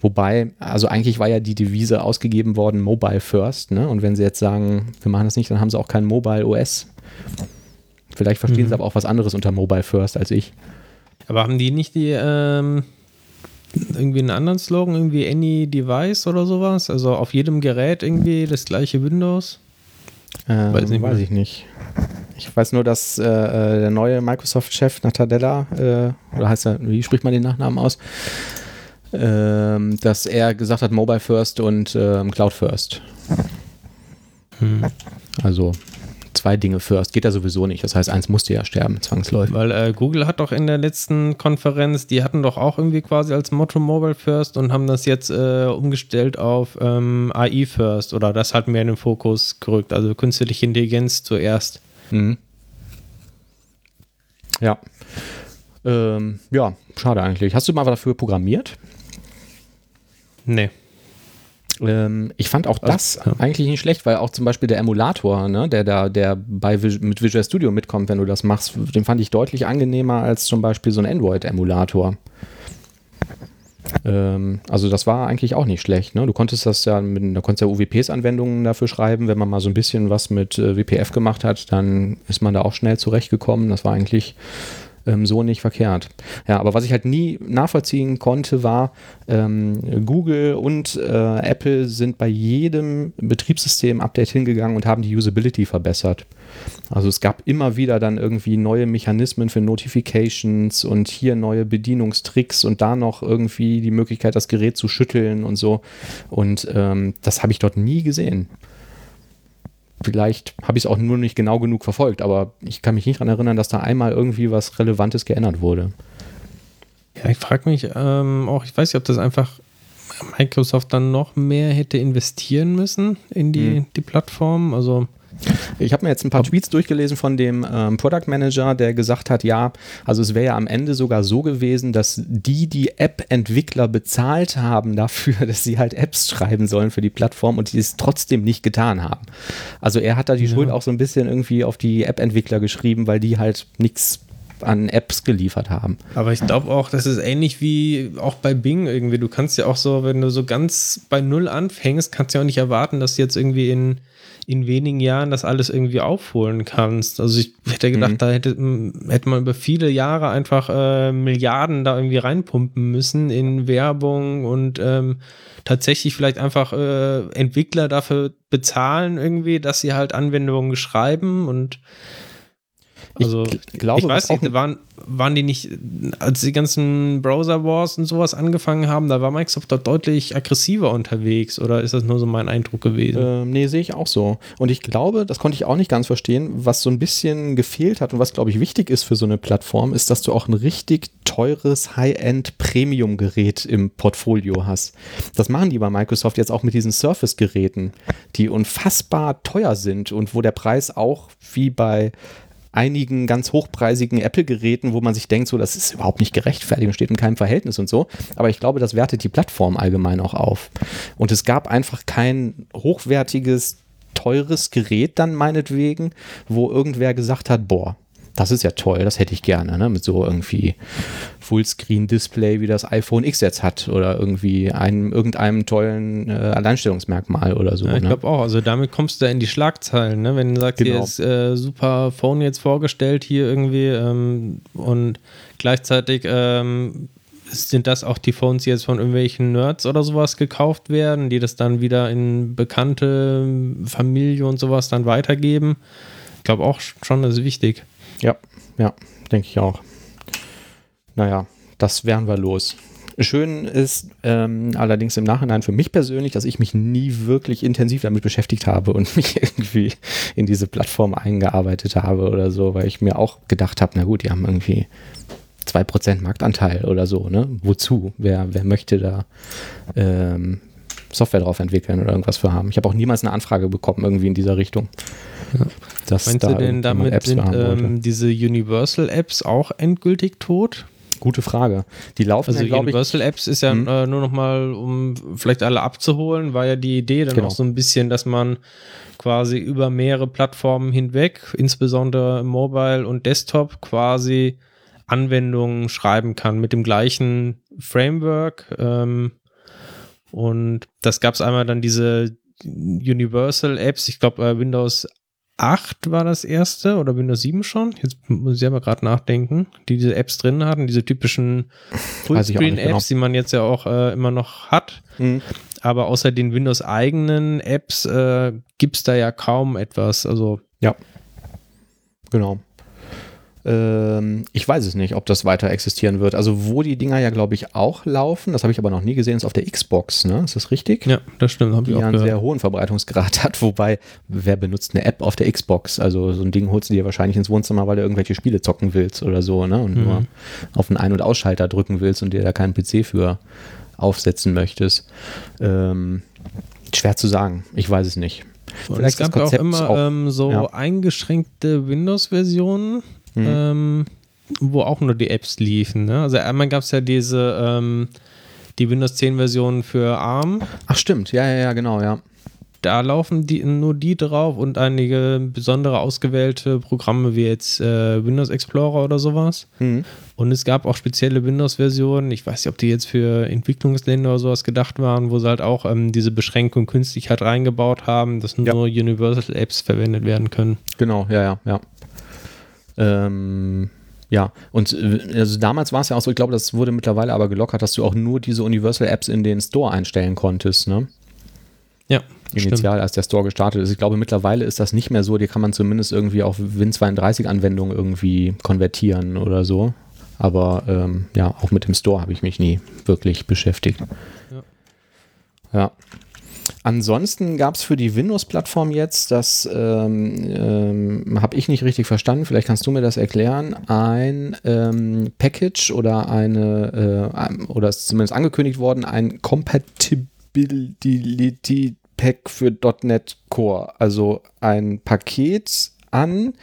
Wobei, also eigentlich war ja die Devise ausgegeben worden, Mobile First. Ne? Und wenn sie jetzt sagen, wir machen das nicht, dann haben sie auch kein Mobile OS. Vielleicht verstehen mhm. sie aber auch was anderes unter Mobile First als ich. Aber haben die nicht die ähm, irgendwie einen anderen Slogan, irgendwie Any Device oder sowas? Also auf jedem Gerät irgendwie das gleiche Windows? Ähm, weiß, nicht weiß ich nicht. Ich weiß nur, dass äh, äh der neue Microsoft-Chef Natadella, äh, oder heißt er, wie spricht man den Nachnamen aus? Ähm, dass er gesagt hat, Mobile First und ähm, Cloud First. Hm. Also zwei Dinge first. Geht ja sowieso nicht. Das heißt, eins musste ja sterben, zwangsläufig. Weil äh, Google hat doch in der letzten Konferenz, die hatten doch auch irgendwie quasi als Motto Mobile First und haben das jetzt äh, umgestellt auf ähm, AI First oder das hat mehr in den Fokus gerückt. Also künstliche Intelligenz zuerst. Mhm. Ja. Ähm, ja, schade eigentlich. Hast du mal dafür programmiert? Nee. Ähm, ich fand auch das also, ja. eigentlich nicht schlecht, weil auch zum Beispiel der Emulator, ne, der da, der bei mit Visual Studio mitkommt, wenn du das machst, den fand ich deutlich angenehmer als zum Beispiel so ein Android-Emulator. Ähm, also das war eigentlich auch nicht schlecht. Ne? Du konntest das ja, mit, da konntest ja UWPs-Anwendungen dafür schreiben. Wenn man mal so ein bisschen was mit äh, WPF gemacht hat, dann ist man da auch schnell zurechtgekommen. Das war eigentlich ähm, so nicht verkehrt. Ja, aber was ich halt nie nachvollziehen konnte, war, ähm, Google und äh, Apple sind bei jedem Betriebssystem-Update hingegangen und haben die Usability verbessert. Also es gab immer wieder dann irgendwie neue Mechanismen für Notifications und hier neue Bedienungstricks und da noch irgendwie die Möglichkeit, das Gerät zu schütteln und so. Und ähm, das habe ich dort nie gesehen. Vielleicht habe ich es auch nur nicht genau genug verfolgt, aber ich kann mich nicht daran erinnern, dass da einmal irgendwie was Relevantes geändert wurde. Ja, ich frage mich ähm, auch, ich weiß nicht, ob das einfach Microsoft dann noch mehr hätte investieren müssen in die, hm. die Plattform. Also ich habe mir jetzt ein paar Tweets durchgelesen von dem ähm, Product Manager, der gesagt hat, ja, also es wäre ja am Ende sogar so gewesen, dass die, die App-Entwickler bezahlt haben dafür, *laughs* dass sie halt Apps schreiben sollen für die Plattform und die es trotzdem nicht getan haben. Also er hat da die ja. Schuld auch so ein bisschen irgendwie auf die App-Entwickler geschrieben, weil die halt nichts an Apps geliefert haben. Aber ich glaube auch, das ist ähnlich wie auch bei Bing irgendwie. Du kannst ja auch so, wenn du so ganz bei Null anfängst, kannst du ja auch nicht erwarten, dass du jetzt irgendwie in in wenigen Jahren das alles irgendwie aufholen kannst. Also ich hätte gedacht, mhm. da hätte, hätte man über viele Jahre einfach äh, Milliarden da irgendwie reinpumpen müssen in Werbung und ähm, tatsächlich vielleicht einfach äh, Entwickler dafür bezahlen irgendwie, dass sie halt Anwendungen schreiben und also, ich glaube, ich weiß nicht, waren, waren die nicht, als die ganzen Browser Wars und sowas angefangen haben, da war Microsoft dort deutlich aggressiver unterwegs oder ist das nur so mein Eindruck gewesen? Ähm, nee, sehe ich auch so. Und ich glaube, das konnte ich auch nicht ganz verstehen, was so ein bisschen gefehlt hat und was, glaube ich, wichtig ist für so eine Plattform, ist, dass du auch ein richtig teures High-End-Premium-Gerät im Portfolio hast. Das machen die bei Microsoft jetzt auch mit diesen Surface-Geräten, die unfassbar teuer sind und wo der Preis auch wie bei einigen ganz hochpreisigen Apple-Geräten, wo man sich denkt, so, das ist überhaupt nicht gerechtfertigt und steht in keinem Verhältnis und so. Aber ich glaube, das wertet die Plattform allgemein auch auf. Und es gab einfach kein hochwertiges, teures Gerät dann meinetwegen, wo irgendwer gesagt hat, boah, Das ist ja toll, das hätte ich gerne, ne? Mit so irgendwie Fullscreen-Display, wie das iPhone X jetzt hat oder irgendwie einem, irgendeinem tollen äh, Alleinstellungsmerkmal oder so. Ja, ich ne? glaube auch. Also damit kommst du in die Schlagzeilen, ne? Wenn du sagst, Genau. hier ist äh, super Phone jetzt vorgestellt hier irgendwie ähm, und gleichzeitig ähm, sind das auch die Phones, die jetzt von irgendwelchen Nerds oder sowas gekauft werden, die das dann wieder in bekannte Familie und sowas dann weitergeben. Ich glaube auch schon, das ist wichtig. Ja, ja, denke ich auch. Naja, das wären wir los. Schön ist ähm, allerdings im Nachhinein für mich persönlich, dass ich mich nie wirklich intensiv damit beschäftigt habe und *laughs* mich irgendwie in diese Plattform eingearbeitet habe oder so, weil ich mir auch gedacht habe, na gut, die haben irgendwie 2% Marktanteil oder so, ne? Wozu? Wer, wer möchte da ähm, Software drauf entwickeln oder irgendwas für haben? Ich habe auch niemals eine Anfrage bekommen, irgendwie in dieser Richtung. Dass Meinst da du denn damit Apps sind ähm, diese Universal-Apps auch endgültig tot? Gute Frage. Die laufen Also ja, glaube ich, Universal Apps ist ja Mhm. äh, nur noch mal, um vielleicht alle abzuholen, war ja die Idee dann Genau. auch so ein bisschen, dass man quasi über mehrere Plattformen hinweg, insbesondere Mobile und Desktop, quasi Anwendungen schreiben kann mit dem gleichen Framework. Ähm, und das gab es einmal dann diese Universal Apps, ich glaube äh, Windows 8 war das erste oder Windows 7 schon. Jetzt muss ich aber gerade nachdenken, die diese Apps drin hatten, diese typischen nicht genau. Fullscreen-Apps, die man jetzt ja auch äh, immer noch hat. Mhm. Aber außer den Windows-eigenen Apps äh, gibt es da ja kaum etwas. Also Genau. Ähm, ich weiß es nicht, ob das weiter existieren wird. Also, wo die Dinger ja, glaube ich, auch laufen, das habe ich aber noch nie gesehen, ist auf der Xbox, ne? Ist das richtig? ja, das stimmt, habe Die ich auch ja einen sehr hohen Verbreitungsgrad *laughs* hat, wobei, wer benutzt eine App auf der Xbox? Also, so ein Ding holst du dir wahrscheinlich ins Wohnzimmer, weil du irgendwelche Spiele zocken willst oder so, ne? Und Mhm. nur auf einen Ein- und Ausschalter drücken willst und dir da keinen PC für aufsetzen möchtest. Ähm, schwer zu sagen. Ich weiß es nicht. Vielleicht es gab ja auch immer auch- ähm, so ja. eingeschränkte Windows-Versionen, Mhm. ähm, wo auch nur die Apps liefen. Ne? Also einmal gab es ja diese, ähm, die Windows 10-Version für ARM. Ach, stimmt. Ja, ja, ja, genau, ja. Da laufen die, nur die drauf und einige besondere ausgewählte Programme wie jetzt äh, Windows Explorer oder sowas. Mhm. Und es gab auch spezielle Windows-Versionen, ich weiß nicht, ob die jetzt für Entwicklungsländer oder sowas gedacht waren, wo sie halt auch ähm, diese Beschränkung künstlich halt reingebaut haben, dass Ja. nur Universal-Apps verwendet werden können. Genau, ja, ja, ja. Ähm, ja, und äh, also damals war es ja auch so, ich glaube, das wurde mittlerweile aber gelockert, dass du auch nur diese Universal-Apps in den Store einstellen konntest, ne? Ja, stimmt. Initial, als der Store gestartet ist. Ich glaube, mittlerweile ist das nicht mehr so. Die kann man zumindest irgendwie auf Win32-Anwendungen irgendwie konvertieren oder so. Aber ähm, ja, auch mit dem Store habe ich mich nie wirklich beschäftigt. Ja. Ja. Ansonsten gab es für die Windows-Plattform jetzt, das ähm, ähm, habe ich nicht richtig verstanden, vielleicht kannst du mir das erklären, ein ähm, Package oder eine, äh, oder ist zumindest angekündigt worden, ein Compatibility Pack für .NET Core. Also ein Paket an,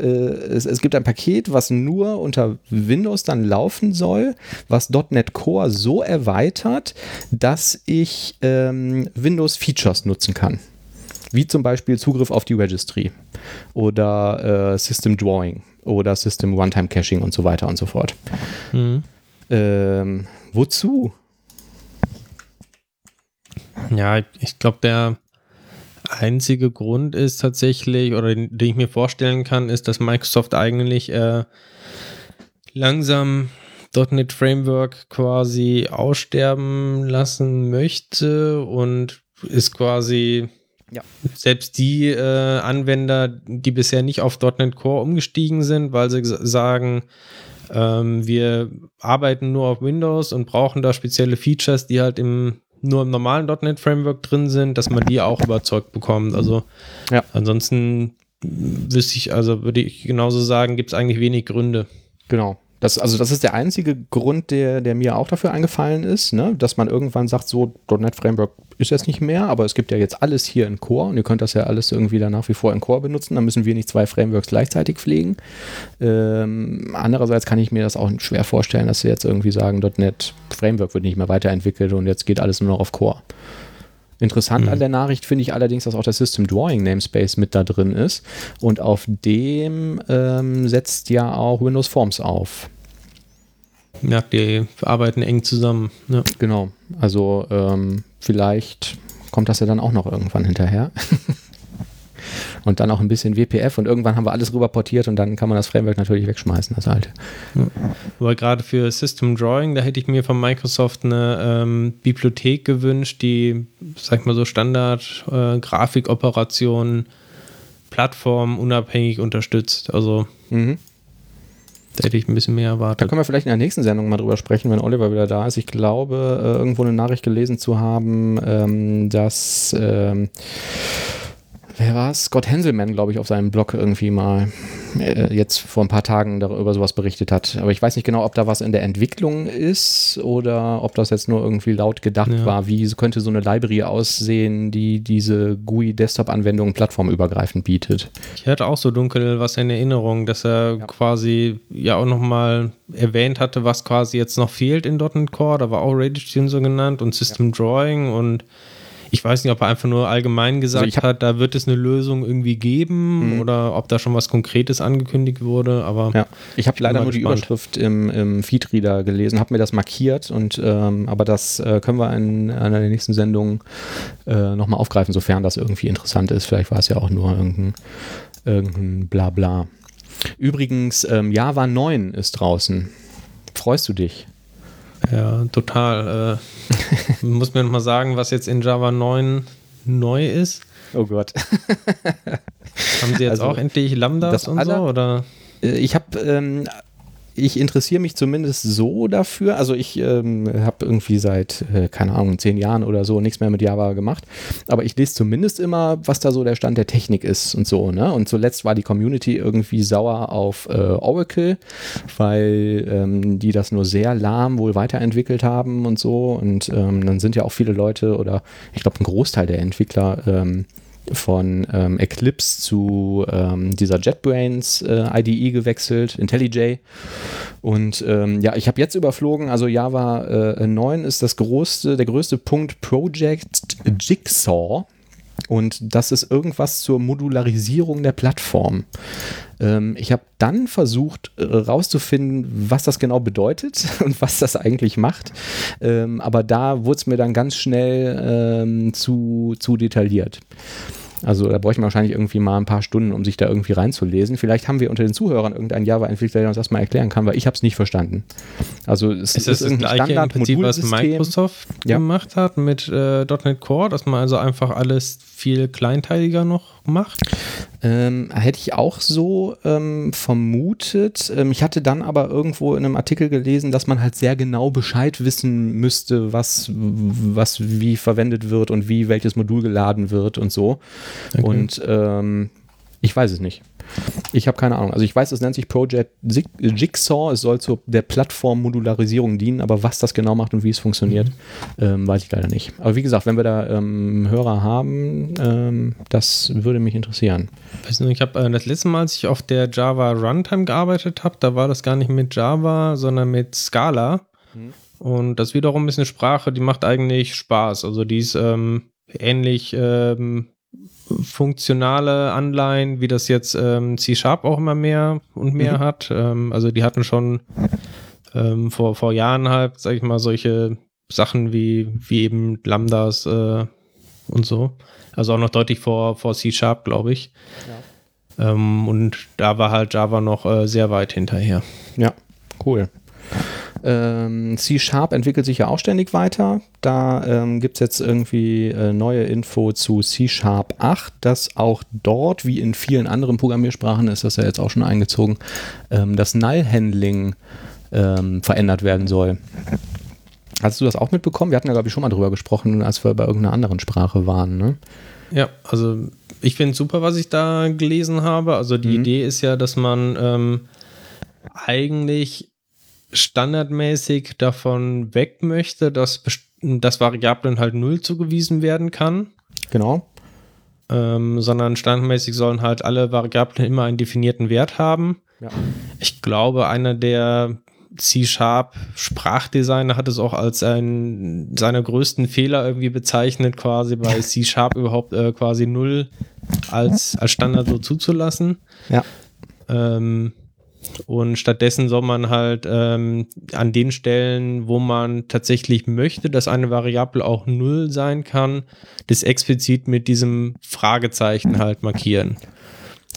äh, es, es gibt ein Paket, was nur unter Windows dann laufen soll, was .NET Core so erweitert, dass ich ähm, Windows Features nutzen kann. Wie zum Beispiel Zugriff auf die Registry oder äh, System Drawing oder System Runtime Caching und so weiter und so fort. Mhm. Ähm, wozu? Ja, ich- ich glaube, der einzige Grund ist tatsächlich, oder den, den ich mir vorstellen kann, ist, dass Microsoft eigentlich äh, langsam .NET Framework quasi aussterben lassen möchte und ist quasi Ja. selbst die äh, Anwender, die bisher nicht auf .NET Core umgestiegen sind, weil sie sagen, ähm, wir arbeiten nur auf Windows und brauchen da spezielle Features, die halt im nur im normalen .NET Framework drin sind, dass man die auch überzeugt bekommt. Also Ja. ansonsten wüsste ich, also würde ich genauso sagen, gibt es eigentlich wenig Gründe. Genau. Das, also das ist der einzige Grund, der, der mir auch dafür eingefallen ist, ne? dass man irgendwann sagt, so .NET Framework ist jetzt nicht mehr, aber es gibt ja jetzt alles hier in Core und ihr könnt das ja alles irgendwie dann nach wie vor in Core benutzen, dann müssen wir nicht zwei Frameworks gleichzeitig pflegen. Ähm, andererseits kann ich mir das auch schwer vorstellen, dass sie jetzt irgendwie sagen, .NET Framework wird nicht mehr weiterentwickelt und jetzt geht alles nur noch auf Core. Interessant mhm. an der Nachricht finde ich allerdings, dass auch der System Drawing Namespace mit da drin ist und auf dem ähm, setzt ja auch Windows Forms auf. Ja, die arbeiten eng zusammen. Ja. Genau. Also ähm, vielleicht kommt das ja dann auch noch irgendwann hinterher. *laughs* und dann auch ein bisschen WPF und irgendwann haben wir alles rüber portiert und dann kann man das Framework natürlich wegschmeißen, das alte. Aber gerade für System Drawing, da hätte ich mir von Microsoft eine ähm, Bibliothek gewünscht, die, sag ich mal so, Standard äh, Grafikoperationen plattformunabhängig unterstützt. Also mhm. Da hätte ich ein bisschen mehr erwartet. Da können wir vielleicht in der nächsten Sendung mal drüber sprechen, wenn Oliver wieder da ist. Ich glaube, äh, irgendwo eine Nachricht gelesen zu haben, ähm, dass ähm, wer war es? Scott Henselman, glaube ich, auf seinem Blog irgendwie mal äh, jetzt vor ein paar Tagen darüber sowas berichtet hat. Aber ich weiß nicht genau, ob da was in der Entwicklung ist oder ob das jetzt nur irgendwie laut gedacht ja. war. Wie könnte so eine Library aussehen, die diese GUI-Desktop-Anwendungen plattformübergreifend bietet? Ich hatte auch so dunkel was in Erinnerung, dass er ja. quasi ja auch nochmal erwähnt hatte, was quasi jetzt noch fehlt in .NET Core. Da war auch Radius so genannt und System ja. Drawing und ich weiß nicht, ob er einfach nur allgemein gesagt also hat, da wird es eine Lösung irgendwie geben mhm. oder ob da schon was Konkretes angekündigt wurde. Aber ja. ich habe leider nur gespannt. die Überschrift im, im Feedreader gelesen, habe mir das markiert und ähm, aber das äh, können wir in einer der nächsten Sendungen äh, nochmal aufgreifen, sofern das irgendwie interessant ist. Vielleicht war es ja auch nur irgendein, irgendein Blabla. Übrigens, ähm, Java 9 ist draußen. Freust du dich? Ja, total. Äh, *laughs* muss mir noch mal sagen, was jetzt in Java 9 neu ist. Oh Gott. Haben Sie jetzt also, auch endlich Lambdas und so? Oder? Äh, ich habe ähm, ich interessiere mich zumindest so dafür. Also ich ähm, habe irgendwie seit, äh, keine Ahnung, zehn Jahren oder so nichts mehr mit Java gemacht. Aber ich lese zumindest immer, was da so der Stand der Technik ist und so. Ne? Und zuletzt war die Community irgendwie sauer auf äh, Oracle, weil ähm, die das nur sehr lahm wohl weiterentwickelt haben und so. Und ähm, dann sind ja auch viele Leute oder ich glaube ein Großteil der Entwickler ähm, von ähm, Eclipse zu ähm, dieser JetBrains äh, IDE gewechselt, IntelliJ. Und ähm, ja, ich habe jetzt überflogen, also Java äh, 9 ist das größte, der größte Punkt Project Jigsaw. Und das ist irgendwas zur Modularisierung der Plattform. Ähm, ich habe dann versucht herauszufinden, äh, was das genau bedeutet *laughs* und was das eigentlich macht. Ähm, aber da wurde es mir dann ganz schnell ähm, zu, zu detailliert. Also da bräuchte man wahrscheinlich irgendwie mal ein paar Stunden, um sich da irgendwie reinzulesen. Vielleicht haben wir unter den Zuhörern irgendeinen Java-Entwickler, der uns das mal erklären kann, weil ich habe es nicht verstanden. Also es ist, ist das, das gleiche im Prinzip, was Microsoft ja. gemacht hat mit äh, .NET Core, dass man also einfach alles viel kleinteiliger noch macht? Ähm, hätte ich auch so ähm, vermutet. Ähm, ich hatte dann aber irgendwo in einem Artikel gelesen, dass man halt sehr genau Bescheid wissen müsste, was, was wie verwendet wird und wie welches Modul geladen wird und so. Okay. Und ähm, ich weiß es nicht. Ich habe keine Ahnung. Also ich weiß, es nennt sich Project Jigsaw. Es soll zur der Plattform-Modularisierung dienen, aber was das genau macht und wie es funktioniert, mhm. ähm, weiß ich leider nicht. Aber wie gesagt, wenn wir da ähm, Hörer haben, ähm, das würde mich interessieren. Ich habe äh, das letzte Mal, als ich auf der Java Runtime gearbeitet habe, da war das gar nicht mit Java, sondern mit Scala. Mhm. Und das wiederum ist eine Sprache, die macht eigentlich Spaß. Also die ist ähm, ähnlich ähm, funktionale Anleihen, wie das jetzt ähm, C-Sharp auch immer mehr und mehr mhm. hat. Ähm, also die hatten schon ähm, vor, vor Jahren halt, sag ich mal, solche Sachen wie, wie eben Lambdas äh, und so. Also auch noch deutlich vor, vor C-Sharp, glaube ich. Ja. Ähm, und da war halt Java noch äh, sehr weit hinterher. Ja, cool. Ähm, C-Sharp entwickelt sich ja auch ständig weiter. Da ähm, gibt es jetzt irgendwie äh, neue Info zu C-Sharp 8, dass auch dort, wie in vielen anderen Programmiersprachen, ist das ja jetzt auch schon eingezogen, ähm, das Null-Handling ähm, verändert werden soll. Hast du das auch mitbekommen? Wir hatten ja, glaube ich, schon mal drüber gesprochen, als wir bei irgendeiner anderen Sprache waren. Ne? Ja, also ich finde super, was ich da gelesen habe. Also die mhm. Idee ist ja, dass man ähm, eigentlich standardmäßig davon weg möchte, dass, dass Variablen halt null zugewiesen werden kann. Genau. Ähm, sondern standardmäßig sollen halt alle Variablen immer einen definierten Wert haben. Ja. Ich glaube, einer der C-Sharp Sprachdesigner hat es auch als einen seiner größten Fehler irgendwie bezeichnet, quasi bei C-Sharp überhaupt äh, quasi null als, als Standard so zuzulassen. Ja. Ähm, und stattdessen soll man halt ähm, an den Stellen, wo man tatsächlich möchte, dass eine Variable auch null sein kann, das explizit mit diesem Fragezeichen halt markieren.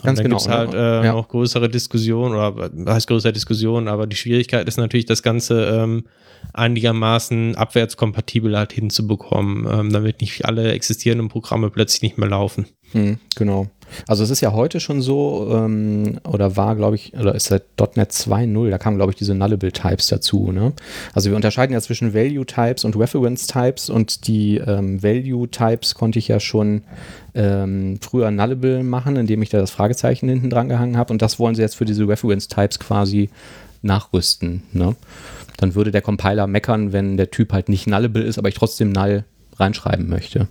Ganz und dann genau, gibt es halt äh, Ja. noch größere Diskussionen, oder heißt größere Diskussionen, aber die Schwierigkeit ist natürlich, das Ganze ähm, einigermaßen abwärtskompatibel halt hinzubekommen, ähm, damit nicht alle existierenden Programme plötzlich nicht mehr laufen. Hm, genau. Also es ist ja heute schon so, ähm, oder war, glaube ich, oder ist seit .NET 2.0, da kamen, glaube ich, diese Nullable-Types dazu. Ne? Also wir unterscheiden ja zwischen Value-Types und Reference-Types und die ähm, Value-Types konnte ich ja schon ähm, früher Nullable machen, indem ich da das Fragezeichen hinten dran gehangen habe und das wollen sie jetzt für diese Reference-Types quasi nachrüsten. Ne? Dann würde der Compiler meckern, wenn der Typ halt nicht Nullable ist, aber ich trotzdem Null reinschreiben möchte.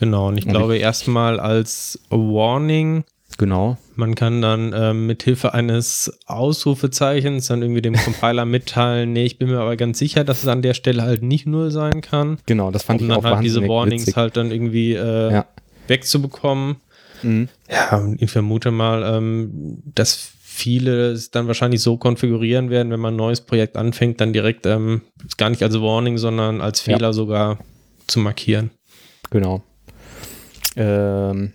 Genau, und ich Und glaube erstmal als Warning, Genau. man kann dann ähm, mit Hilfe eines Ausrufezeichens dann irgendwie dem Compiler *laughs* mitteilen, nee, ich bin mir aber ganz sicher, dass es an der Stelle halt nicht null sein kann. Genau, das fand um ich dann auch halt diese Warnings witzig. halt dann irgendwie äh, Ja. wegzubekommen. Mhm. Ja, und ich vermute mal, ähm, dass viele es dann wahrscheinlich so konfigurieren werden, wenn man ein neues Projekt anfängt, dann direkt ähm, gar nicht als Warning, sondern als Ja. Fehler sogar zu markieren. Genau. Ähm,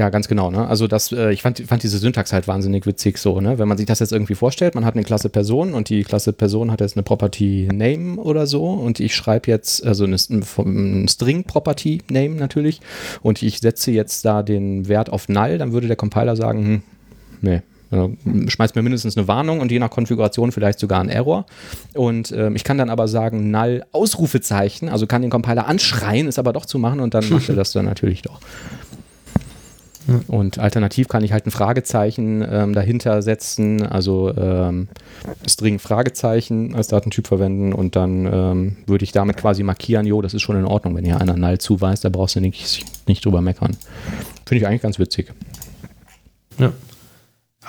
ja, ganz genau. Ne? Also das, äh, ich fand, fand diese Syntax halt wahnsinnig witzig so. Ne? Wenn man sich das jetzt irgendwie vorstellt, man hat eine Klasse Person und die Klasse Person hat jetzt eine Property Name oder so und ich schreibe jetzt, also eine, ein String Property Name natürlich und ich setze jetzt da den Wert auf Null, dann würde der Compiler sagen, hm, nee, schmeißt mir mindestens eine Warnung und je nach Konfiguration vielleicht sogar einen Error. Und ähm, ich kann dann aber sagen, null Ausrufezeichen, also kann den Compiler anschreien, es aber doch zu machen und dann macht er *laughs* das dann natürlich doch. Und alternativ kann ich halt ein Fragezeichen ähm, dahinter setzen, also ähm, String Fragezeichen als Datentyp verwenden und dann ähm, würde ich damit quasi markieren, jo, das ist schon in Ordnung, wenn hier einer null zuweist, da brauchst du nicht, nicht drüber meckern. Finde ich eigentlich ganz witzig. Ja.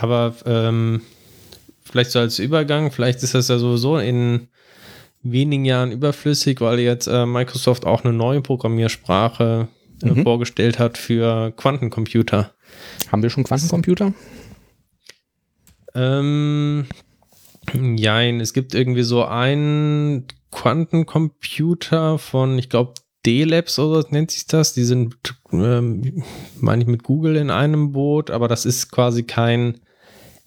Aber ähm, vielleicht so als Übergang, vielleicht ist das ja sowieso in wenigen Jahren überflüssig, weil jetzt äh, Microsoft auch eine neue Programmiersprache äh, Mhm. vorgestellt hat für Quantencomputer. Haben wir schon Quantencomputer? Ähm, jein, es gibt irgendwie so einen Quantencomputer von, ich glaube, D-Labs oder so nennt sich das. Die sind, ähm, meine ich, mit Google in einem Boot, aber das ist quasi kein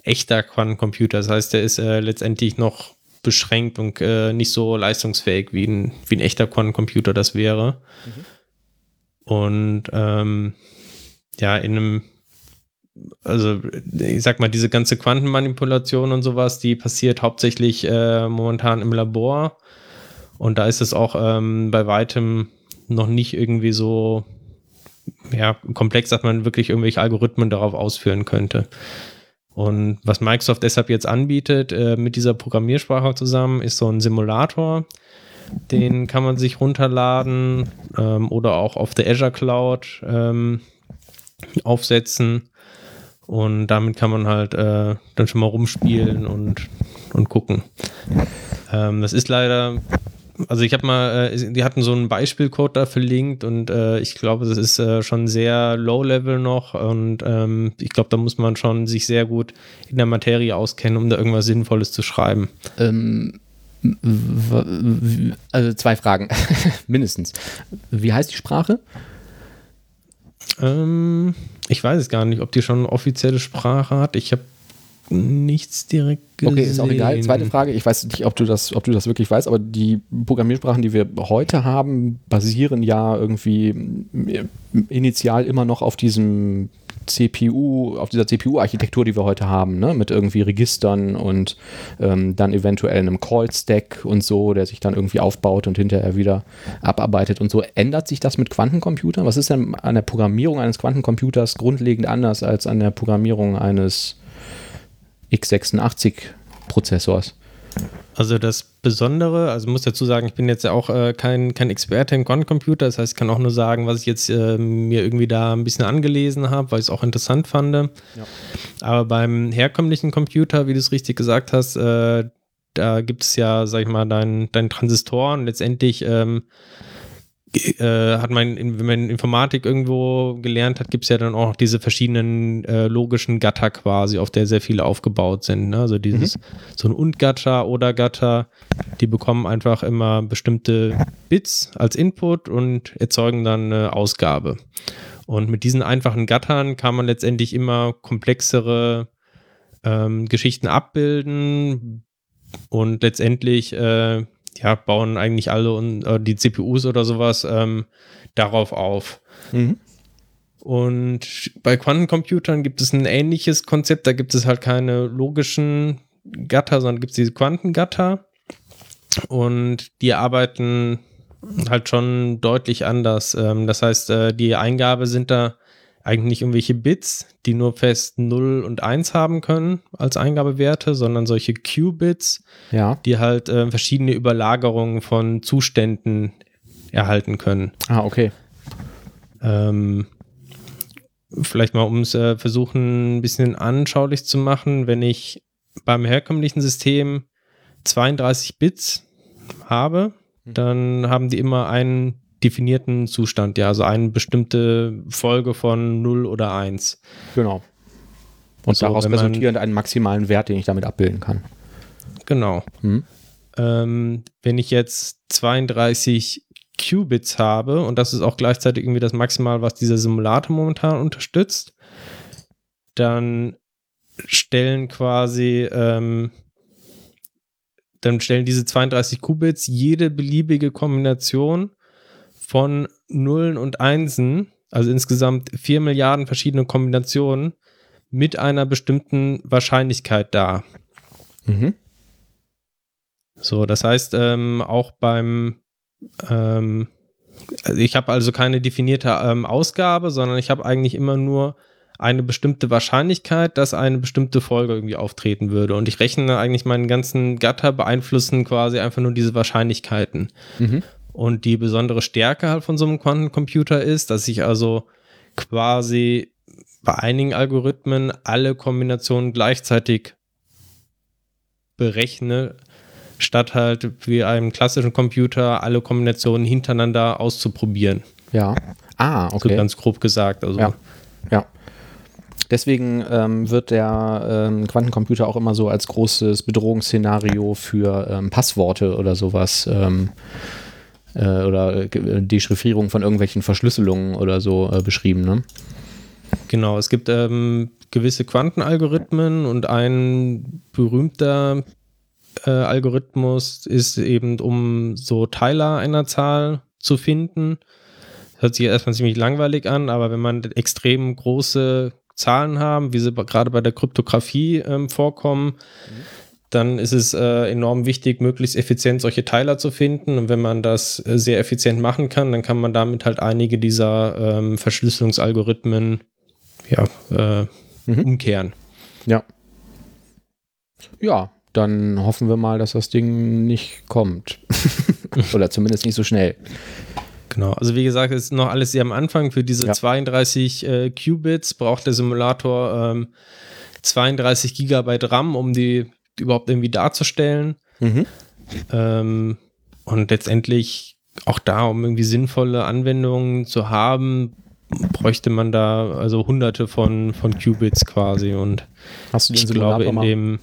echter Quantencomputer. Das heißt, der ist äh, letztendlich noch beschränkt und äh, nicht so leistungsfähig wie ein, wie ein echter Quantencomputer das wäre. Und ähm, ja, in einem also ich sag mal, diese ganze Quantenmanipulation und sowas, die passiert hauptsächlich äh, momentan im Labor. Und da ist es auch ähm, bei weitem noch nicht irgendwie so ja, komplex, dass man wirklich irgendwelche Algorithmen darauf ausführen könnte. Und was Microsoft deshalb jetzt anbietet, äh, mit dieser Programmiersprache zusammen, ist so ein Simulator. Den kann man sich runterladen ähm, oder auch auf der Azure Cloud ähm, aufsetzen. Und damit kann man halt äh, dann schon mal rumspielen und, und gucken. Ähm, das ist leider, also ich habe mal, äh, die hatten so einen Beispielcode da verlinkt und äh, ich glaube, das ist äh, schon sehr low-level noch und ähm, ich glaube, da muss man schon sich sehr gut in der Materie auskennen, um da irgendwas Sinnvolles zu schreiben. Ähm, also zwei Fragen, *laughs* mindestens. Wie heißt die Sprache? Ähm, ich weiß es gar nicht, ob die schon eine offizielle Sprache hat. Ich habe nichts direkt gesehen. Okay, ist auch egal. Zweite Frage, ich weiß nicht, ob du das, ob du das wirklich weißt, aber die Programmiersprachen, die wir heute haben, basieren ja irgendwie äh, initial immer noch auf diesem CPU, auf dieser CPU-Architektur, die wir heute haben, ne? mit irgendwie Registern und ähm, dann eventuell einem Call-Stack und so, der sich dann irgendwie aufbaut und hinterher wieder abarbeitet und so. Ändert sich das mit Quantencomputern? Was ist denn an der Programmierung eines Quantencomputers grundlegend anders als an der Programmierung eines x86-Prozessors? Also das Besondere, also muss dazu sagen, ich bin jetzt ja auch äh, kein, kein Experte im Quantencomputer, das heißt, ich kann auch nur sagen, was ich jetzt äh, mir irgendwie da ein bisschen angelesen habe, weil ich es auch interessant fand. Ja. Aber beim herkömmlichen Computer, wie du es richtig gesagt hast, äh, da gibt es ja, sag ich mal, deinen dein Transistor und letztendlich ähm, äh, hat man, wenn man Informatik irgendwo gelernt hat, gibt es ja dann auch diese verschiedenen äh, logischen Gatter quasi, auf der sehr viele aufgebaut sind. Ne? Also dieses, mhm. so ein Und-Gatter oder Gatter, die bekommen einfach immer bestimmte Bits als Input und erzeugen dann eine Ausgabe. Und mit diesen einfachen Gattern kann man letztendlich immer komplexere ähm, Geschichten abbilden und letztendlich äh, ja, bauen eigentlich alle und, äh, die CPUs oder sowas ähm, darauf auf. Mhm. Und bei Quantencomputern gibt es ein ähnliches Konzept. Da gibt es halt keine logischen Gatter, sondern gibt es diese Quantengatter. Und die arbeiten halt schon deutlich anders. Ähm, das heißt, äh, die Eingabe sind da eigentlich irgendwelche Bits, die nur fest 0 und 1 haben können als Eingabewerte, sondern solche Q-Bits, ja. die halt äh, verschiedene Überlagerungen von Zuständen erhalten können. Ah, okay. Ähm, vielleicht mal, um es äh, versuchen, ein bisschen anschaulich zu machen, wenn ich beim herkömmlichen System 32 Bits habe, mhm. dann haben die immer einen definierten Zustand, ja, also eine bestimmte Folge von 0 oder 1. Genau. Und so, daraus resultierend einen maximalen Wert, den ich damit abbilden kann. Genau. Hm. Ähm, wenn ich jetzt 32 Qubits habe, und das ist auch gleichzeitig irgendwie das Maximal, was dieser Simulator momentan unterstützt, dann stellen quasi, ähm, dann stellen diese 32 Qubits jede beliebige Kombination von Nullen und Einsen, also insgesamt vier Milliarden verschiedene Kombinationen, mit einer bestimmten Wahrscheinlichkeit da. Mhm. So, das heißt, ähm, auch beim, ähm, also ich habe also keine definierte ähm, Ausgabe, sondern ich habe eigentlich immer nur eine bestimmte Wahrscheinlichkeit, dass eine bestimmte Folge irgendwie auftreten würde. Und ich rechne eigentlich meinen ganzen Gatter beeinflussen quasi einfach nur diese Wahrscheinlichkeiten. Mhm. Und die besondere Stärke halt von so einem Quantencomputer ist, dass ich also quasi bei einigen Algorithmen alle Kombinationen gleichzeitig berechne, statt halt wie einem klassischen Computer alle Kombinationen hintereinander auszuprobieren. Ja. Ah, okay. So ganz grob gesagt. Also. Ja. ja. Deswegen ähm, wird der ähm, Quantencomputer auch immer so als großes Bedrohungsszenario für ähm, Passworte oder sowas ähm, äh, oder äh, Dechiffrierung von irgendwelchen Verschlüsselungen oder so äh, beschrieben. Ne? Genau, es gibt ähm, gewisse Quantenalgorithmen und ein berühmter äh, Algorithmus ist eben, um so Teiler einer Zahl zu finden. Das hört sich erstmal ziemlich langweilig an, aber wenn man extrem große Zahlen haben, wie sie gerade bei der Kryptographie ähm, vorkommen, mhm dann ist es äh, enorm wichtig, möglichst effizient solche Teiler zu finden. Und wenn man das äh, sehr effizient machen kann, dann kann man damit halt einige dieser ähm, Verschlüsselungsalgorithmen ja, äh, mhm. umkehren. Ja. Ja, dann hoffen wir mal, dass das Ding nicht kommt. *laughs* Oder zumindest nicht so schnell. Genau, also wie gesagt, ist noch alles sehr am Anfang. Für diese ja. 32 äh, Qubits braucht der Simulator ähm, 32 Gigabyte RAM, um die überhaupt irgendwie darzustellen. Mhm. Ähm, und letztendlich auch da, um irgendwie sinnvolle Anwendungen zu haben, bräuchte man da also hunderte von, von Qubits quasi. Und Hast du den ich glaube, in dem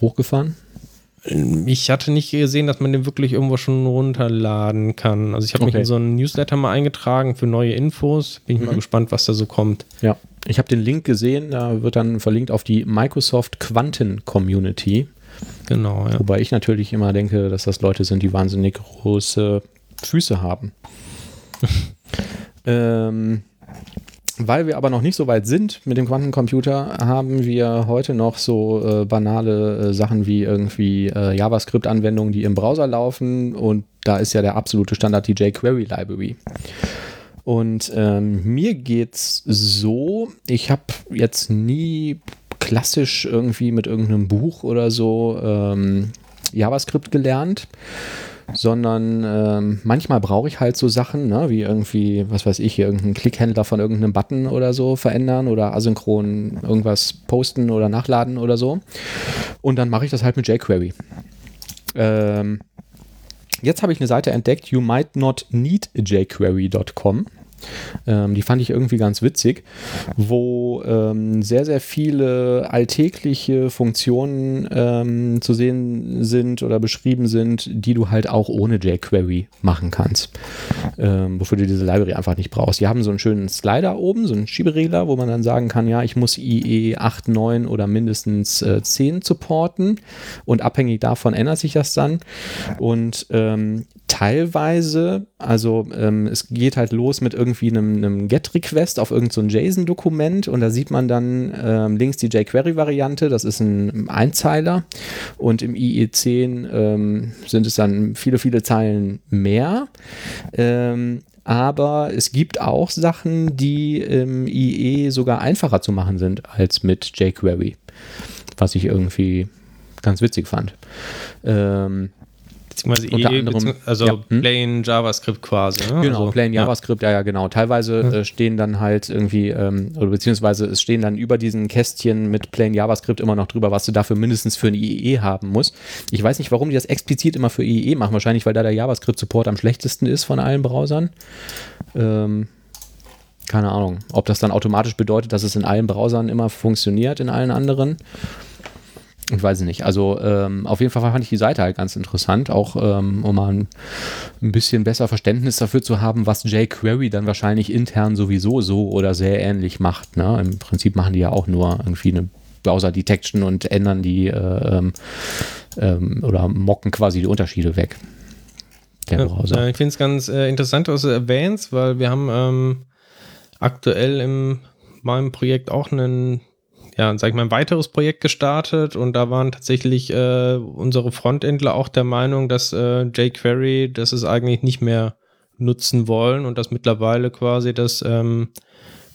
hochgefahren? Ich hatte nicht gesehen, dass man den wirklich irgendwo schon runterladen kann. Also ich habe okay. mich in so einen Newsletter mal eingetragen für neue Infos. Bin ich mhm. mal gespannt, was da so kommt. Ja, ich habe den Link gesehen, da wird dann verlinkt auf die Microsoft Quanten Community. Genau, ja. Wobei ich natürlich immer denke, dass das Leute sind, die wahnsinnig große Füße haben. *laughs* ähm, weil wir aber noch nicht so weit sind mit dem Quantencomputer, haben wir heute noch so äh, banale äh, Sachen wie irgendwie äh, JavaScript-Anwendungen, die im Browser laufen. Und da ist ja der absolute Standard die jQuery Library. Und ähm, mir geht's so, ich habe jetzt nie klassisch irgendwie mit irgendeinem Buch oder so ähm, JavaScript gelernt, sondern ähm, manchmal brauche ich halt so Sachen, ne, wie irgendwie, was weiß ich, irgendeinen Klickhändler von irgendeinem Button oder so verändern oder asynchron irgendwas posten oder nachladen oder so. Und dann mache ich das halt mit jQuery. Ähm, jetzt habe ich eine Seite entdeckt, you might not need jQuery.com. Ähm, die fand ich irgendwie ganz witzig, wo ähm, sehr, sehr viele alltägliche Funktionen ähm, zu sehen sind oder beschrieben sind, die du halt auch ohne jQuery machen kannst. Ähm, wofür du diese Library einfach nicht brauchst. Die haben so einen schönen Slider oben, so einen Schieberegler, wo man dann sagen kann, ja, ich muss IE 8, 9 oder mindestens äh, 10 supporten und abhängig davon ändert sich das dann. Und ähm, teilweise, also ähm, es geht halt los mit irgendwie einem, einem GET-Request auf irgendein so JSON-Dokument und da sieht man dann ähm, links die jQuery-Variante, das ist ein Einzeiler und im IE10 ähm, sind es dann viele, viele Zeilen mehr. Ähm, aber es gibt auch Sachen, die im IE sogar einfacher zu machen sind als mit jQuery, was ich irgendwie ganz witzig fand. Ähm, beziehungsweise unter e, anderem, also ja, hm? plain JavaScript quasi. Ne? Genau, also, plain JavaScript, ja, ja, genau. Teilweise äh, stehen dann halt irgendwie, ähm, oder beziehungsweise es stehen dann über diesen Kästchen mit plain JavaScript immer noch drüber, was du dafür mindestens für ein IE haben musst. Ich weiß nicht, warum die das explizit immer für IE machen. Wahrscheinlich, weil da der JavaScript-Support am schlechtesten ist von allen Browsern. Ähm, keine Ahnung, ob das dann automatisch bedeutet, dass es in allen Browsern immer funktioniert, in allen anderen. Ich weiß nicht. Also ähm, auf jeden Fall fand ich die Seite halt ganz interessant, auch ähm, um mal ein, ein, bisschen besser Verständnis dafür zu haben, was jQuery dann wahrscheinlich intern sowieso so oder sehr ähnlich macht. Ne? Im Prinzip machen die ja auch nur irgendwie eine Browser-Detection und ändern die äh, ähm, ähm oder mocken quasi die Unterschiede weg. Der Browser. Ja, ich finde es ganz äh, interessant, was du erwähnst, weil wir haben ähm, aktuell in meinem Projekt auch einen ja, sag ich mal, ein weiteres Projekt gestartet und da waren tatsächlich äh, unsere Frontendler auch der Meinung, dass äh, jQuery das ist eigentlich nicht mehr nutzen wollen und dass mittlerweile quasi das ähm,